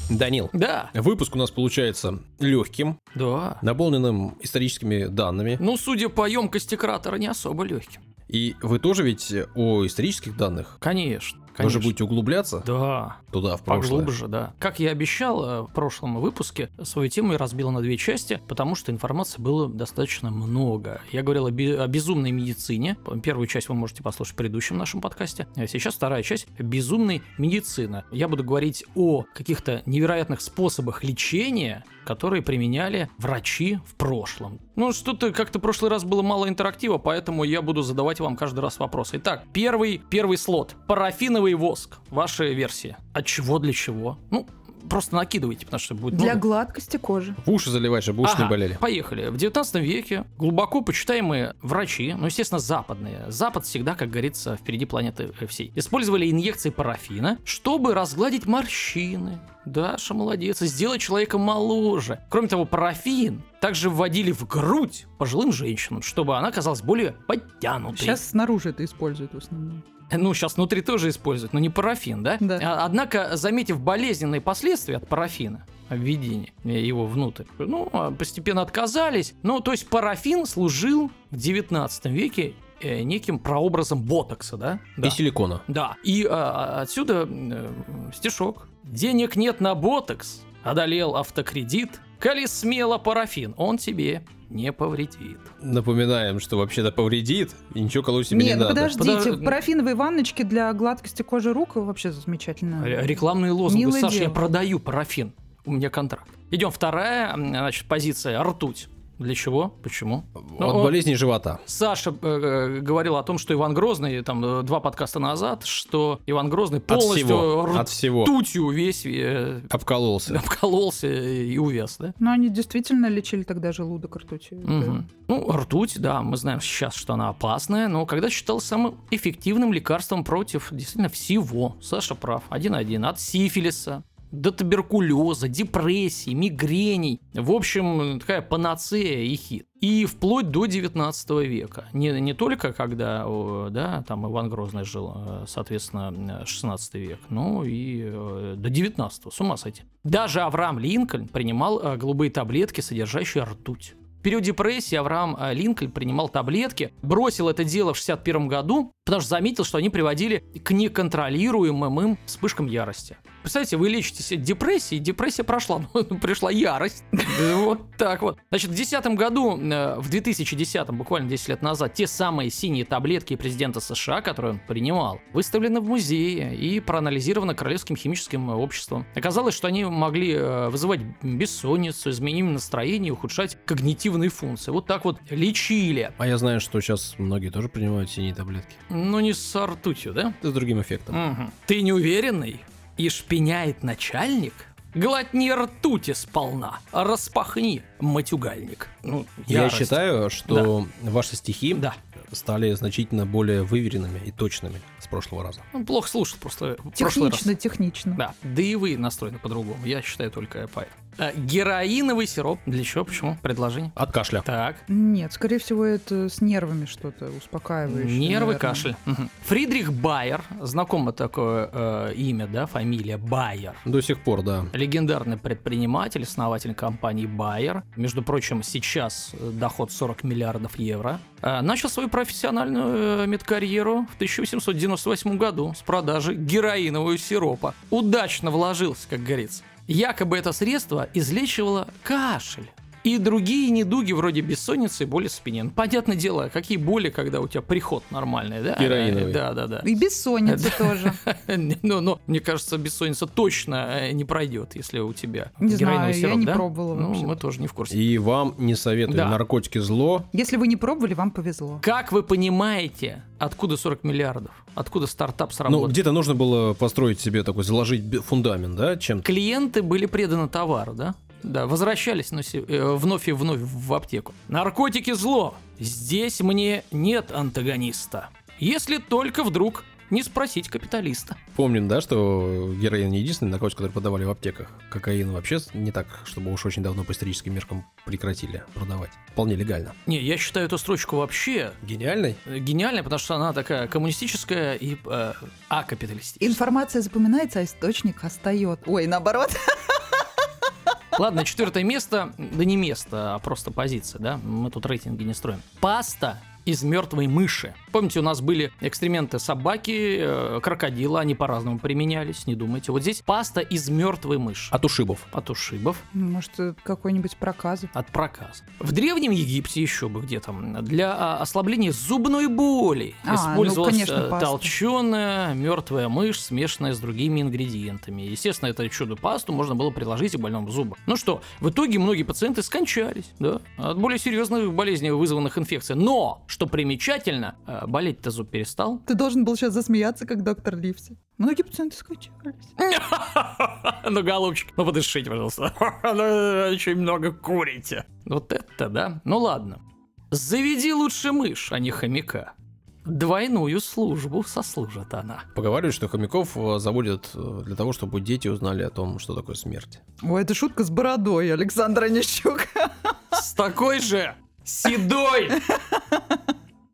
Данил, Да, выпуск у нас получается легким, да. наполненным историческими данными. Ну, судя по емкости кратера, не особо легким. И вы тоже ведь о исторических данных Конечно. конечно. будете углубляться Да, туда, в прошлое. поглубже, да. Как я обещал э, в прошлом выпуске, свою тему я разбил на две части, потому что информации было достаточно много. Я говорил о, бе- о безумной медицине. Первую часть вы можете послушать в предыдущем нашем подкасте. А сейчас вторая часть – безумной медицины. Я буду говорить о каких-то невероятных способах лечения, которые применяли врачи в прошлом. Ну, что-то как-то в прошлый раз было мало интерактива, поэтому я буду задавать вам каждый раз вопросы. Итак, первый, первый слот. Парафиновый воск. Ваша версия. От чего для чего? Ну, просто накидывайте, потому что будет Для много. гладкости кожи. В уши заливать, чтобы уши Ага, не болели. Поехали. В 19 веке глубоко почитаемые врачи, ну, естественно, западные, Запад всегда, как говорится, впереди планеты э, всей, использовали инъекции парафина, чтобы разгладить морщины. Даша молодец, и сделать человека моложе. Кроме того, парафин также вводили в грудь пожилым женщинам, чтобы она казалась более подтянутой. Сейчас снаружи это используют в основном. Ну, сейчас внутри тоже используют, но не парафин, да? Да. А- Однако, заметив болезненные последствия от парафина, введения его внутрь, ну, а постепенно отказались. Ну, то есть парафин служил в 19 веке э, неким прообразом ботокса, да? Да. И силикона. Да. И а, отсюда э, стишок. Денег нет на ботокс, одолел автокредит, коли смело парафин, он тебе не повредит. Напоминаем, что вообще-то повредит, и ничего колоть себе Нет, не ну надо. подождите, Подо- парафиновые ванночки для гладкости кожи рук вообще замечательно. Рекламные лозунги. Милое Саша, я дело. продаю парафин. У меня контракт. Идем вторая, значит, позиция ртуть. Для чего? Почему? От Ну, болезни живота. Саша э, говорил о том, что Иван Грозный, там, э, два подкаста назад, что Иван Грозный От полностью всего. От всего. ртутью весь э, Обкололся. обкололся и увяз, да? Но они действительно лечили тогда желудок ртутью. Мгм. Ну, ртуть, да, мы знаем сейчас, что она опасная, но когда считалась самым эффективным лекарством против действительно всего. Саша прав, один-один. От сифилиса до туберкулеза, депрессии, мигрений. В общем, такая панацея и хит. И вплоть до 19 века. Не, не только когда да, там Иван Грозный жил, э, соответственно, э, 16 век, но и э, до 19 с ума сойти. Даже Авраам Линкольн принимал э, голубые таблетки, содержащие ртуть. В период депрессии Авраам Линкольн принимал таблетки, бросил это дело в 61 году, Потому что заметил, что они приводили к неконтролируемым вспышкам ярости. Представляете, вы лечитесь от депрессии, депрессия прошла, ну, пришла ярость. Вот так вот. Значит, в 2010 году, э, в 2010, буквально 10 лет назад, те самые синие таблетки президента США, которые он принимал, выставлены в музее и проанализированы Королевским химическим обществом. Оказалось, что они могли э, вызывать бессонницу, изменение настроения и ухудшать когнитивные функции. Вот так вот лечили. А я знаю, что сейчас многие тоже принимают синие таблетки. Ну, не с ртутью, да? С другим эффектом. Мгм. Ты неуверенный и шпиняет начальник? Глотни ртути сполна, распахни, матюгальник. Ну, Я считаю, что ваши стихи Да. стали значительно более выверенными и точными с прошлого раза. Ну, плохо слушал просто. Технично, технично. Да, да и вы настроены по-другому. Я считаю только поэт. А, героиновый сироп. Для чего? Почему? Предложение. От кашля. Так. Нет, скорее всего, это с нервами что-то успокаивающее. Нервы, наверное. кашель. Мгм. Фридрих Байер. Знакомо такое э, имя, да, фамилия Байер. До сих пор, да. Легендарный предприниматель, основатель компании Bayer. Между прочим, сейчас э, доход 40 миллиардов евро. Э, Начал свою профессиональную э, медкарьеру в 1898 году с продажи героинового сиропа. Удачно вложился, как говорится. Якобы это средство излечивало кашель. И другие недуги вроде бессонницы и боли в спине. Ну, понятное дело, какие боли, когда у тебя приход нормальный, да? Героиновый. Да, да, да. И бессонница тоже. Ну, но мне кажется, бессонница точно э, не пройдет, если у тебя Не героиновый знаю, я сироп, не да? пробовала Ну, вообще. мы тоже не в курсе. И вам не советую. Да. Наркотики зло. Если вы не пробовали, вам повезло. Как вы понимаете, откуда 40 миллиардов? Откуда стартап Ну, сработал? где-то нужно было построить себе такой, заложить фундамент, да, чем-то. Клиенты были преданы товару, да? Да, возвращались но э, вновь и вновь в аптеку. Наркотики зло. Здесь мне нет антагониста. Если только вдруг не спросить капиталиста. Помним, да, что героин не единственный наркотик, который продавали в аптеках. Кокаин вообще не так, чтобы уж очень давно по историческим меркам прекратили продавать. Вполне легально. Не, я считаю эту строчку вообще Гениальный? э, гениальной, потому что она такая коммунистическая и э, акапиталистическая. Информация запоминается, а источник остается. Ой, наоборот. Ладно, четвертое место, да не место, а просто позиция, да? Мы тут рейтинги не строим. Паста из мертвой мыши. Помните, у нас были экскременты собаки, э, крокодила, они по-разному применялись, не думайте. Вот здесь паста из мертвой мыши. От ушибов. От ушибов, Может, это какой-нибудь проказы. от проказа. В Древнем Египте еще бы где там для а, ослабления зубной боли А, ну, использовалась конечно, э, паста. толченая мертвая мышь, смешанная с другими ингредиентами. Естественно, это чудо-пасту можно было приложить к больному зубу. Ну что, в итоге многие пациенты скончались, да, от более серьезных болезней, вызванных инфекцией. Но, что примечательно, э, болеть-то зуб перестал. Ты должен был сейчас засмеяться, как доктор Ливси. Многие пациенты скачались. Ну, голубчик, ну подышите, пожалуйста. Ну, Очень много курите. Вот это, да? Ну ладно. Заведи лучше мышь, а не хомяка. Двойную службу сослужит она. Поговаривают, что хомяков э, заводят э, для того, чтобы дети узнали о том, что такое смерть. Ой, это шутка с бородой, Александр Онищук. С такой же седой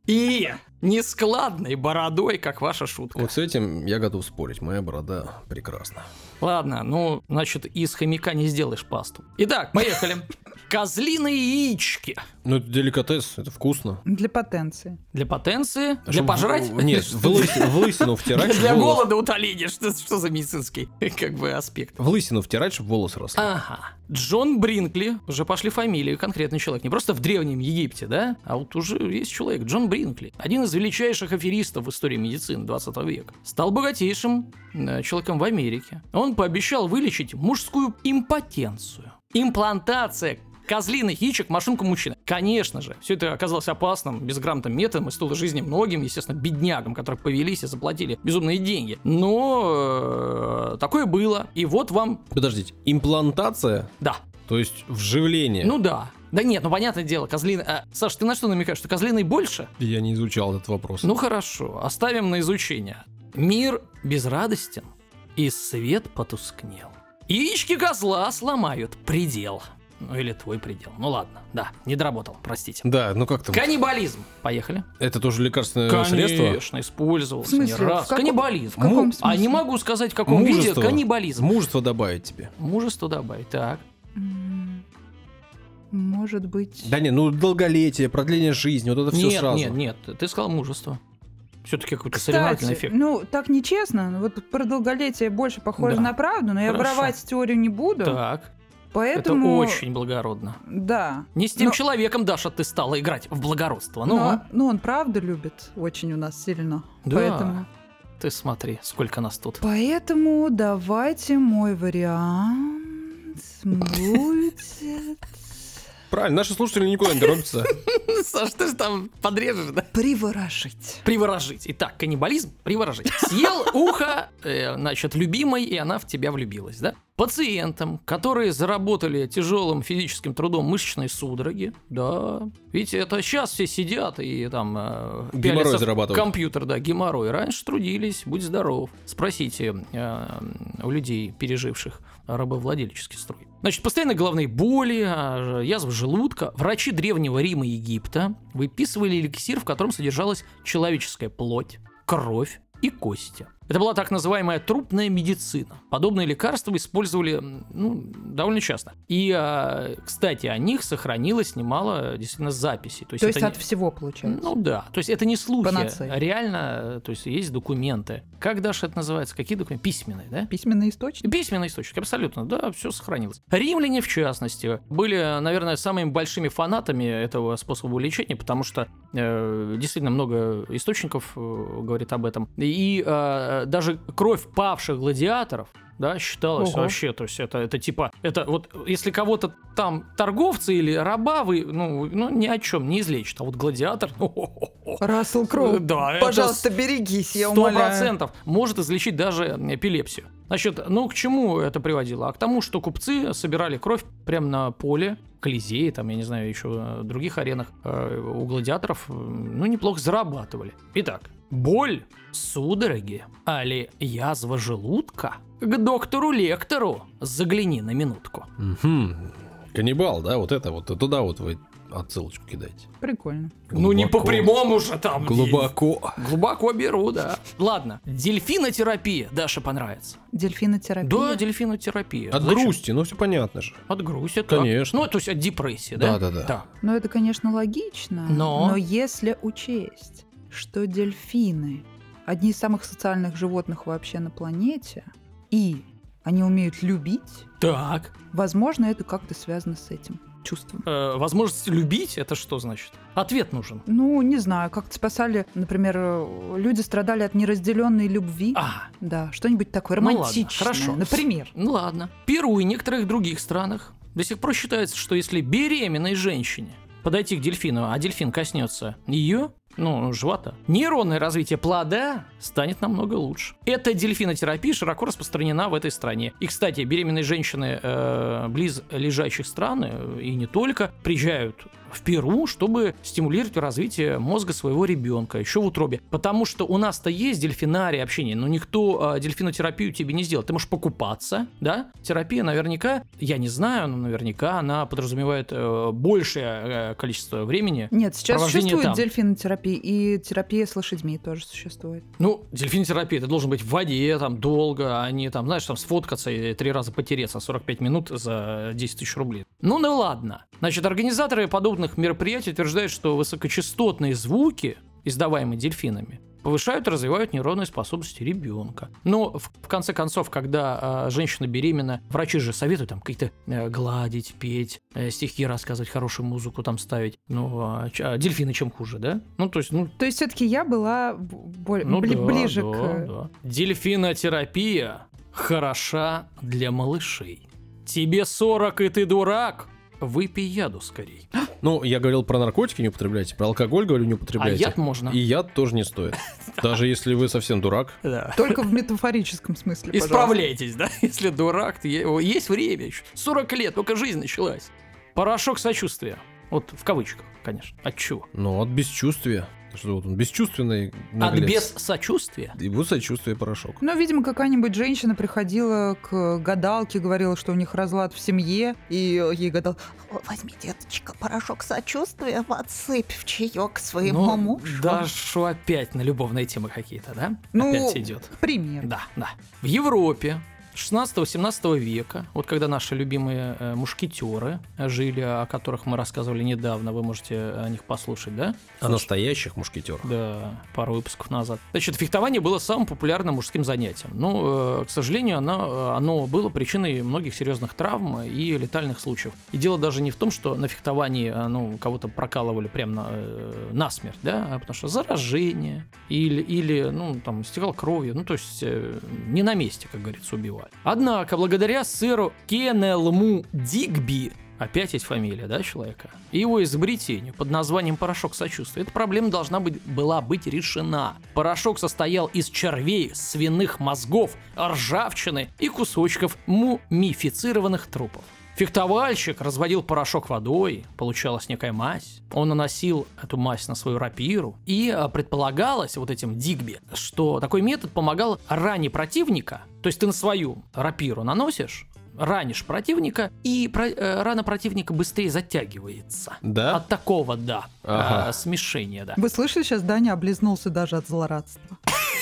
и нескладной бородой, как ваша шутка. Вот с этим я готов спорить. Моя борода прекрасна. Ладно, ну, значит, из хомяка не сделаешь пасту. Итак, поехали. Козлиные яички. Ну, это деликатес, это вкусно. Для потенции. Для потенции? А Для пожрать? в- Нет, в, лыси- в лысину втирать, Для волос- голода утоления. Что, что за медицинский как бы аспект? В лысину втирать, чтобы волос росли. Ага. Джон Бринкли, уже пошли фамилии, конкретный человек. Не просто в Древнем Египте, да? А вот уже есть человек, Джон Бринкли. Один из величайших аферистов в истории медицины 20 века. Стал богатейшим э, человеком в Америке. Он пообещал вылечить мужскую импотенцию. Имплантация козлиных яичек машинку мужчины. Конечно же, все это оказалось опасным, безграмотным методом и стоило жизни многим, естественно, беднягам, которые повелись и заплатили безумные деньги. Но э, такое было. И вот вам, Подождите, имплантация, да, то есть вживление. ну да. Да нет, ну понятное дело, козлиный... а, Саш, ты на что намекаешь, что козлиный больше? Я не изучал этот вопрос. Ну хорошо, оставим на изучение. Мир безрадостен, и свет потускнел. Яички козла сломают предел. Ну или твой предел. Ну ладно, да, не доработал, простите. Да, ну как там? Каннибализм. Поехали. Это тоже лекарственное средство? Конечно, использовался В смысле? не раз. В каком- Каннибализм. в каком Ну, А не смысле? могу сказать, в каком виде. Мужество. Каннибализм. Мужество добавить тебе. Мужество добавить. Так. Может быть... Да не, ну долголетие, продление жизни, вот это все нет, сразу. нет, нет, ты сказал мужество. Все-таки какой-то Кстати, соревновательный эффект. ну, так нечестно. Вот про долголетие больше похоже Да. на правду, но я Хорошо. воровать теорию не буду. Так, Поэтому... это очень благородно. Да. Не с тем Но- человеком, Даша, ты стала играть в благородство. Ну, Но, ну, он правда любит очень у нас сильно. Да. Поэтому... ты смотри, сколько нас тут. Поэтому давайте мой вариант будет Правильно, наши слушатели никуда не торопятся. Саш, ты же там подрежешь, да? приворожить. Приворожить. Итак, каннибализм, приворожить. Съел ухо, э, значит, любимой, и она в тебя влюбилась, да? Пациентам, которые заработали тяжелым физическим трудом мышечной судороги, да. Ведь это сейчас все сидят и там э, Геморрой зарабатывают. Компьютер, да, геморрой. Раньше трудились, будь здоров. Спросите э, у людей, переживших рабовладельческий строй. Значит, постоянно головные боли, а, язва желудка. Врачи Древнего Рима и Египта выписывали эликсир, в котором содержалась человеческая плоть, кровь и кости. Это была так называемая трупная медицина. Подобные лекарства использовали ну, довольно часто. И, а, кстати, о них сохранилось немало действительно записей. То есть, То есть от не- всего получается. ну да, то есть это не слухи, Панацея. реально, э, то есть есть документы. Как Даша это называется? Какие документы? Письменные, да? Письменный источник. Письменный источник, абсолютно, да, все сохранилось. Римляне, в частности, были, наверное, самыми большими фанатами этого способа лечения, потому что э, действительно много источников э, говорит об этом. И э, даже кровь павших гладиаторов да, считалось Ого. вообще, то есть это, это типа, это вот если кого-то там торговцы или раба вы, ну, ну ни о чем не излечат, а вот гладиатор, Рассел Кроу. да, Пожалуйста, берегись, я умоляю. процентов может излечить даже эпилепсию. Значит, ну к чему это приводило? А к тому, что купцы собирали кровь прямо на поле, Колизее, там, я не знаю, еще других аренах э, у гладиаторов, э, ну, неплохо зарабатывали. Итак, боль, судороги, али язва желудка? К доктору-лектору загляни на минутку. Мгм. Каннибал, да, вот это вот, туда вот вы отсылочку кидаете. Прикольно. Ну, не по Глубоко. прямому же там. Глубоко. Глубоко беру, да. Ладно, дельфинотерапия Даша понравится. Дельфинотерапия. Да, дельфинотерапия. От Зачем? грусти, ну все понятно же. От грусти, так. Конечно. Ну, то есть от депрессии, да? Да-да-да. Так. Ну, это, конечно, логично. Но? если учесть, что дельфины одни из самых социальных животных вообще на планете, и они умеют любить, Так. возможно, это как-то связано с этим чувством. Э, возможность любить, это что значит? Ответ нужен. Ну, не знаю, как-то спасали, например, люди страдали от неразделенной любви. А, Да, что-нибудь такое Ну ладно, романтичное. хорошо. Например. ну ладно. В Перу и некоторых других странах до сих пор считается, что если беременной женщине подойти к дельфину, а дельфин коснется ее, ну, живота, нейронное развитие плода станет намного лучше. Эта дельфинотерапия широко распространена в этой стране. И, кстати, беременные женщины э, близ лежащих стран, э, и не только, приезжают в Перу, чтобы стимулировать развитие мозга своего ребенка еще в утробе. Потому что у нас-то есть дельфинарий общение, но никто э, дельфинотерапию тебе не сделает. Ты можешь покупаться, да? Терапия наверняка, я не знаю, но наверняка она подразумевает э, большее э, количество времени. Нет, сейчас существует там. Дельфинотерапия, и терапия с лошадьми тоже существует. Ну, дельфинотерапия, ты должен быть в воде там долго, а не там, знаешь, там сфоткаться и три раза потереться 45 минут за 10 тысяч рублей. Ну, ну ладно. Значит, организаторы подобных мероприятий утверждают, что высокочастотные звуки, издаваемые дельфинами, повышают развивают нейронные способности ребенка. Но в, конце концов, когда а, женщина беременна, врачи же советуют там какие-то э, гладить, петь, э, стихи рассказывать, хорошую музыку там ставить. Ну, а, а дельфины чем хуже, да? Ну, то есть, ну, То есть все-таки я была б- боль- ну бли- да, ближе да, к... да. Дельфинотерапия хороша для малышей. Тебе 40 и ты дурак? Выпей яду скорей. Ну, я говорил про наркотики не употребляйте, про алкоголь говорю не А употребляйте. яд можно. И яд тоже не стоит. Даже если вы совсем дурак. Только в метафорическом смысле. Исправляйтесь, да? Если дурак, то есть время еще. 40 лет, только жизнь началась. Порошок сочувствия. Вот в кавычках, конечно. От чего? Ну, от бесчувствия. Что вот он бесчувственный От наглец. без сочувствия? И будет сочувствие порошок. Ну, видимо, какая-нибудь женщина приходила к гадалке, говорила, что у них разлад в семье, и ей гадал, Возьми, деточка, порошок сочувствия, отсыпь в чаек своему Ну, мужу. да, что опять на любовные темы какие-то, да? Ну, опять идет. пример. Да, да. В Европе 16-17 века, вот когда наши любимые э, мушкетеры жили, о которых мы рассказывали недавно, вы можете о них послушать, да? О настоящих мушкетерах. Да, пару выпусков назад. Значит, фехтование было самым популярным мужским занятием. Но, э, к сожалению, оно, оно было причиной многих серьезных травм и летальных случаев. И дело даже не в том, что на фехтовании э, ну, кого-то прокалывали прямо на, э, насмерть, да, а потому что заражение или, или ну, там, стекал кровью, ну, то есть э, не на месте, как говорится, убивали. Однако, благодаря сэру Кеннелму Дигби, Опять есть фамилия, да, человека? И его изобретению под названием порошок сочувствия. Эта проблема должна быть, была быть решена. Порошок состоял из червей, свиных мозгов, ржавчины и кусочков мумифицированных трупов. Фехтовальщик разводил порошок водой, получалась некая мазь. Он наносил эту мазь на свою рапиру. И а, предполагалось вот этим Дигби, что такой метод помогал ране противника. То есть ты на свою рапиру наносишь, ранишь противника, и про, э, рана противника быстрее затягивается. Да? От такого, да, Ага. э, смешения, да. Вы слышали, сейчас Даня облизнулся даже от злорадства.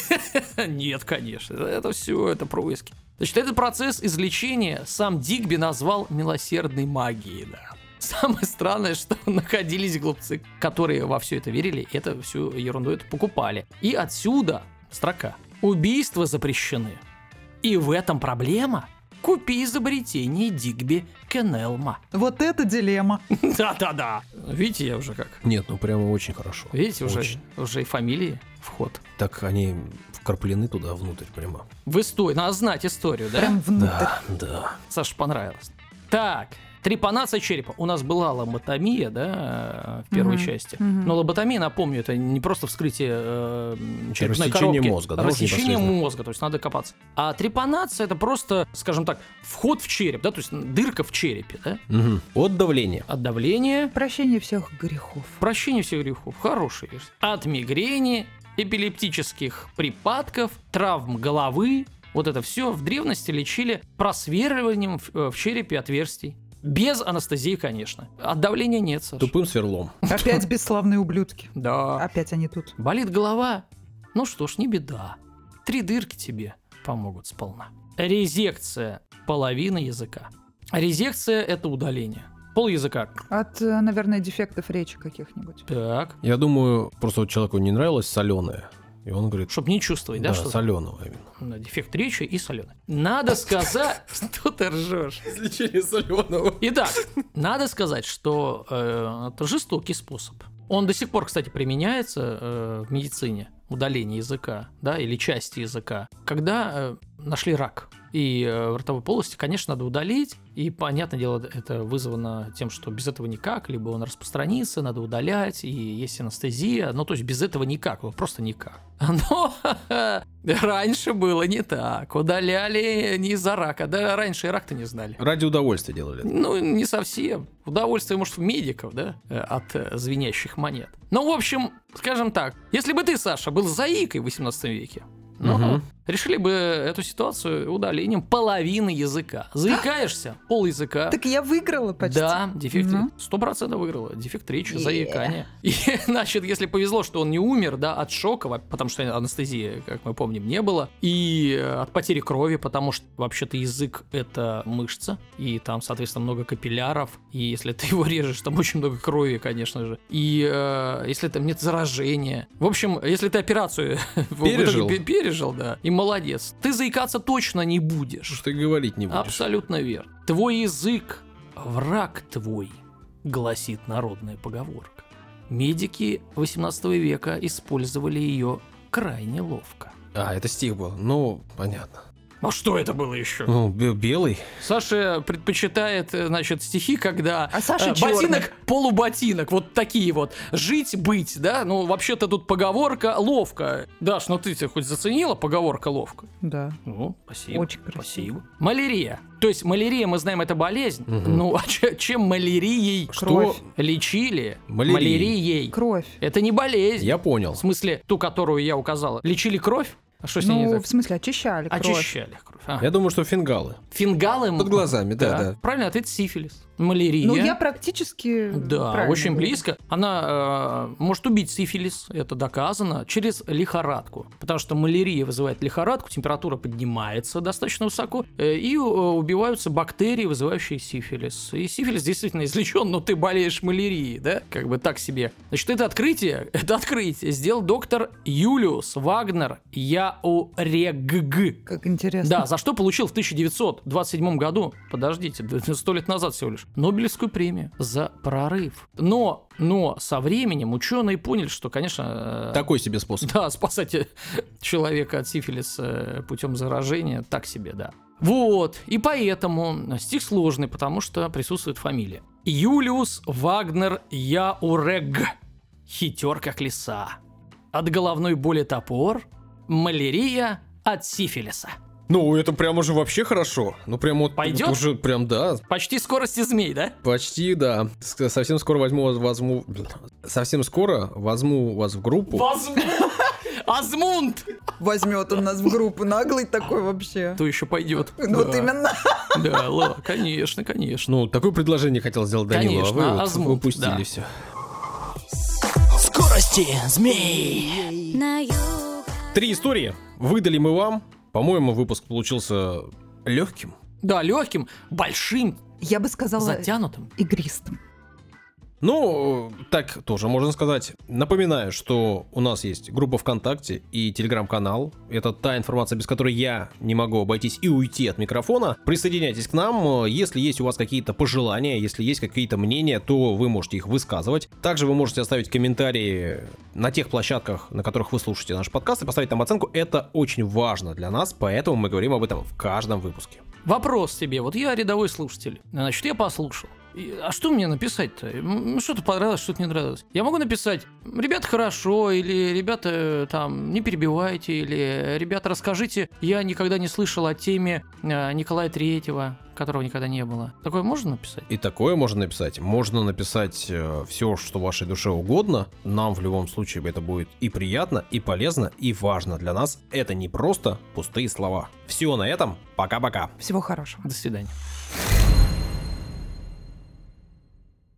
Нет, конечно, это все, это происки. Значит, этот процесс излечения сам Дигби назвал милосердной магией, да. Самое странное, что находились глупцы, которые во все это верили, это всю ерунду это покупали. И отсюда строка. Убийства запрещены. И в этом проблема. Купи изобретение Дигби Кенелма. Вот это дилемма. Да-да-да. Видите, я уже как. Нет, ну прямо очень хорошо. Видите, уже, Очень. уже и фамилии вход. Так они вкраплены туда внутрь прямо. В историю. Надо знать историю, да? Прям внутрь. Да, да. Саше понравилось. Так, трепанация черепа. У нас была лоботомия, да, в первой Мгм, части. мгм. Но лоботомия, напомню, это не просто вскрытие э, черепной Рассечение коробки. мозга, да, Рассечение мозга, то есть надо копаться. А трепанация это просто, скажем так, вход в череп, да, то есть дырка в черепе, да. Мгм. От давления. От давления, Прощение всех грехов. прощение всех грехов, хороший версия. От мигрени, эпилептических припадков, травм головы. Вот это все в древности лечили просверливанием в, э, в черепе отверстий. Без анестезии, конечно. От давления нет, Саш. Тупым сверлом. Опять бесславные ублюдки. Да. Опять они тут. Болит голова? Ну что ж, не беда. Три дырки тебе помогут сполна. Резекция половины языка. Резекция – это удаление. Пол языка. От, э, наверное, дефектов речи каких-нибудь. Так. Я думаю, просто вот человеку не нравилось соленое. И он говорит, Чтобы не чувствовать, да, да, что соленого именно. Дефект речи и соленый. Надо сказать, что ты ржешь. Излечение соленого. Итак, надо сказать, что э, это жестокий способ. Он до сих пор, кстати, применяется э, в медицине, удаление языка, да, или части языка, когда э, нашли рак. И э, в ротовой полости, конечно, надо удалить. И, понятное дело, это вызвано тем, что без этого никак, либо он распространится, надо удалять, и есть анестезия. Ну, то есть без этого никак, вот просто никак. Но раньше было не так. Удаляли не из-за рака. Да, раньше и рак-то не знали. Ради удовольствия делали. Ну, не совсем. Удовольствие, может, в медиков, да, э, от э, звенящих монет. Ну, в общем, скажем так, если бы ты, Саша, был заикой в 18 веке, ну, Мгм. решили бы эту ситуацию удалением половины языка. Заикаешься, пол языка. Так я выиграла почти. Да, дефект Мгм. сто процентов выиграла. Дефект речи, заикание. И, значит, если повезло, что он не умер, да, от шока, потому что анестезии, как мы помним, не было, и э, от потери крови, потому что вообще-то язык это мышца, и там, соответственно, много капилляров, и если ты его режешь, там очень много крови, конечно же. И э, если там нет заражения. В общем, если ты операцию итоге Пережил. Пережил, да, и молодец, ты заикаться точно не будешь. Что ты говорить не будешь. Абсолютно верно. Твой язык – враг твой, гласит народная поговорка. Медики 18 века использовали ее крайне ловко. А, это стих был. Ну, понятно. А что это было еще? Ну, бе- белый. Саша предпочитает, э, значит, стихи, когда А Саша э, ботинок, полуботинок, вот такие вот. Жить, быть, да? Ну, вообще-то тут поговорка ловко. Даш, ну ты хоть заценила поговорка ловко? Да. Ну, спасибо. Очень красиво. Спасибо. Малярия. То есть малярия, мы знаем, это болезнь. Мгм. Ну, а че- чем малярией Кровь. лечили? Малярией. Малярией. Кровь. Это не болезнь. Я понял. В смысле, ту, которую я указала. Лечили кровь? А что с ней не Ну, так? в смысле, очищали кровь. Очищали кровь. А. Я думаю, что фингалы. Фингалы... Под глазами, да, да. Правильно, ответ сифилис. Малярия. Ну, я практически... Да, правильно очень близко. Она э, может убить сифилис, это доказано, через лихорадку. Потому что малярия вызывает лихорадку, температура поднимается достаточно высоко, э, и э, убиваются бактерии, вызывающие сифилис. И сифилис действительно излечен, но ты болеешь малярией, да? Как бы так себе. Значит, это открытие, это открытие сделал доктор Юлиус Вагнер Яурегг. Как интересно. Да, за что получил в 1927 году, подождите, сто лет назад всего лишь, Нобелевскую премию за прорыв. Но, но со временем ученые поняли, что, конечно, э, Такой себе способ. да, спасать э, человека от сифилиса путем заражения, так себе, да. Вот, и поэтому стих сложный, потому что присутствует фамилия. Юлиус Вагнер Яурег. Хитер как лиса. От головной боли топор, малярия от сифилиса. Ну, это прям уже вообще хорошо. Ну, прям вот Пойдет? вот уже прям, да, Почти скорости змей, да? почти, да. Совсем скоро возьму, вас- возьму, совсем скоро возьму вас в группу. Азмунд! Возьмет он нас в группу, наглый такой вообще. Кто еще пойдет? Ну, вот именно. Да, ла, конечно, конечно. Ну, такое предложение хотел сделать Данилу, Конечно, а вы вот Азмунд, упустили да. все. Скорости змей. Три истории выдали мы вам. По-моему, выпуск получился легким. Да, легким, большим, Я бы сказала, затянутым. игристым. Ну, так тоже можно сказать. Напоминаю, что у нас есть группа ВКонтакте и телеграм-канал. Это та информация, без которой я не могу обойтись и уйти от микрофона. Присоединяйтесь к нам. Если есть у вас какие-то пожелания, если есть какие-то мнения, то вы можете их высказывать. Также вы можете оставить комментарии на тех площадках, на которых вы слушаете наш подкаст, и поставить там оценку. Это очень важно для нас, поэтому мы говорим об этом в каждом выпуске. Вопрос тебе. Вот я рядовой слушатель. Значит, я послушал. А что мне написать-то? Что-то понравилось, что-то не нравилось. Я могу написать, ребята, хорошо, или ребята, э, там, не перебивайте, или ребята, расскажите, я никогда не слышал о теме э, Николая Третьего, которого никогда не было. Такое можно написать? И такое можно написать. Можно написать все, что вашей душе угодно. Нам в любом случае это будет и приятно, и полезно, и важно для нас. Это не просто пустые слова. Все на этом. Пока-пока. Всего хорошего. До свидания.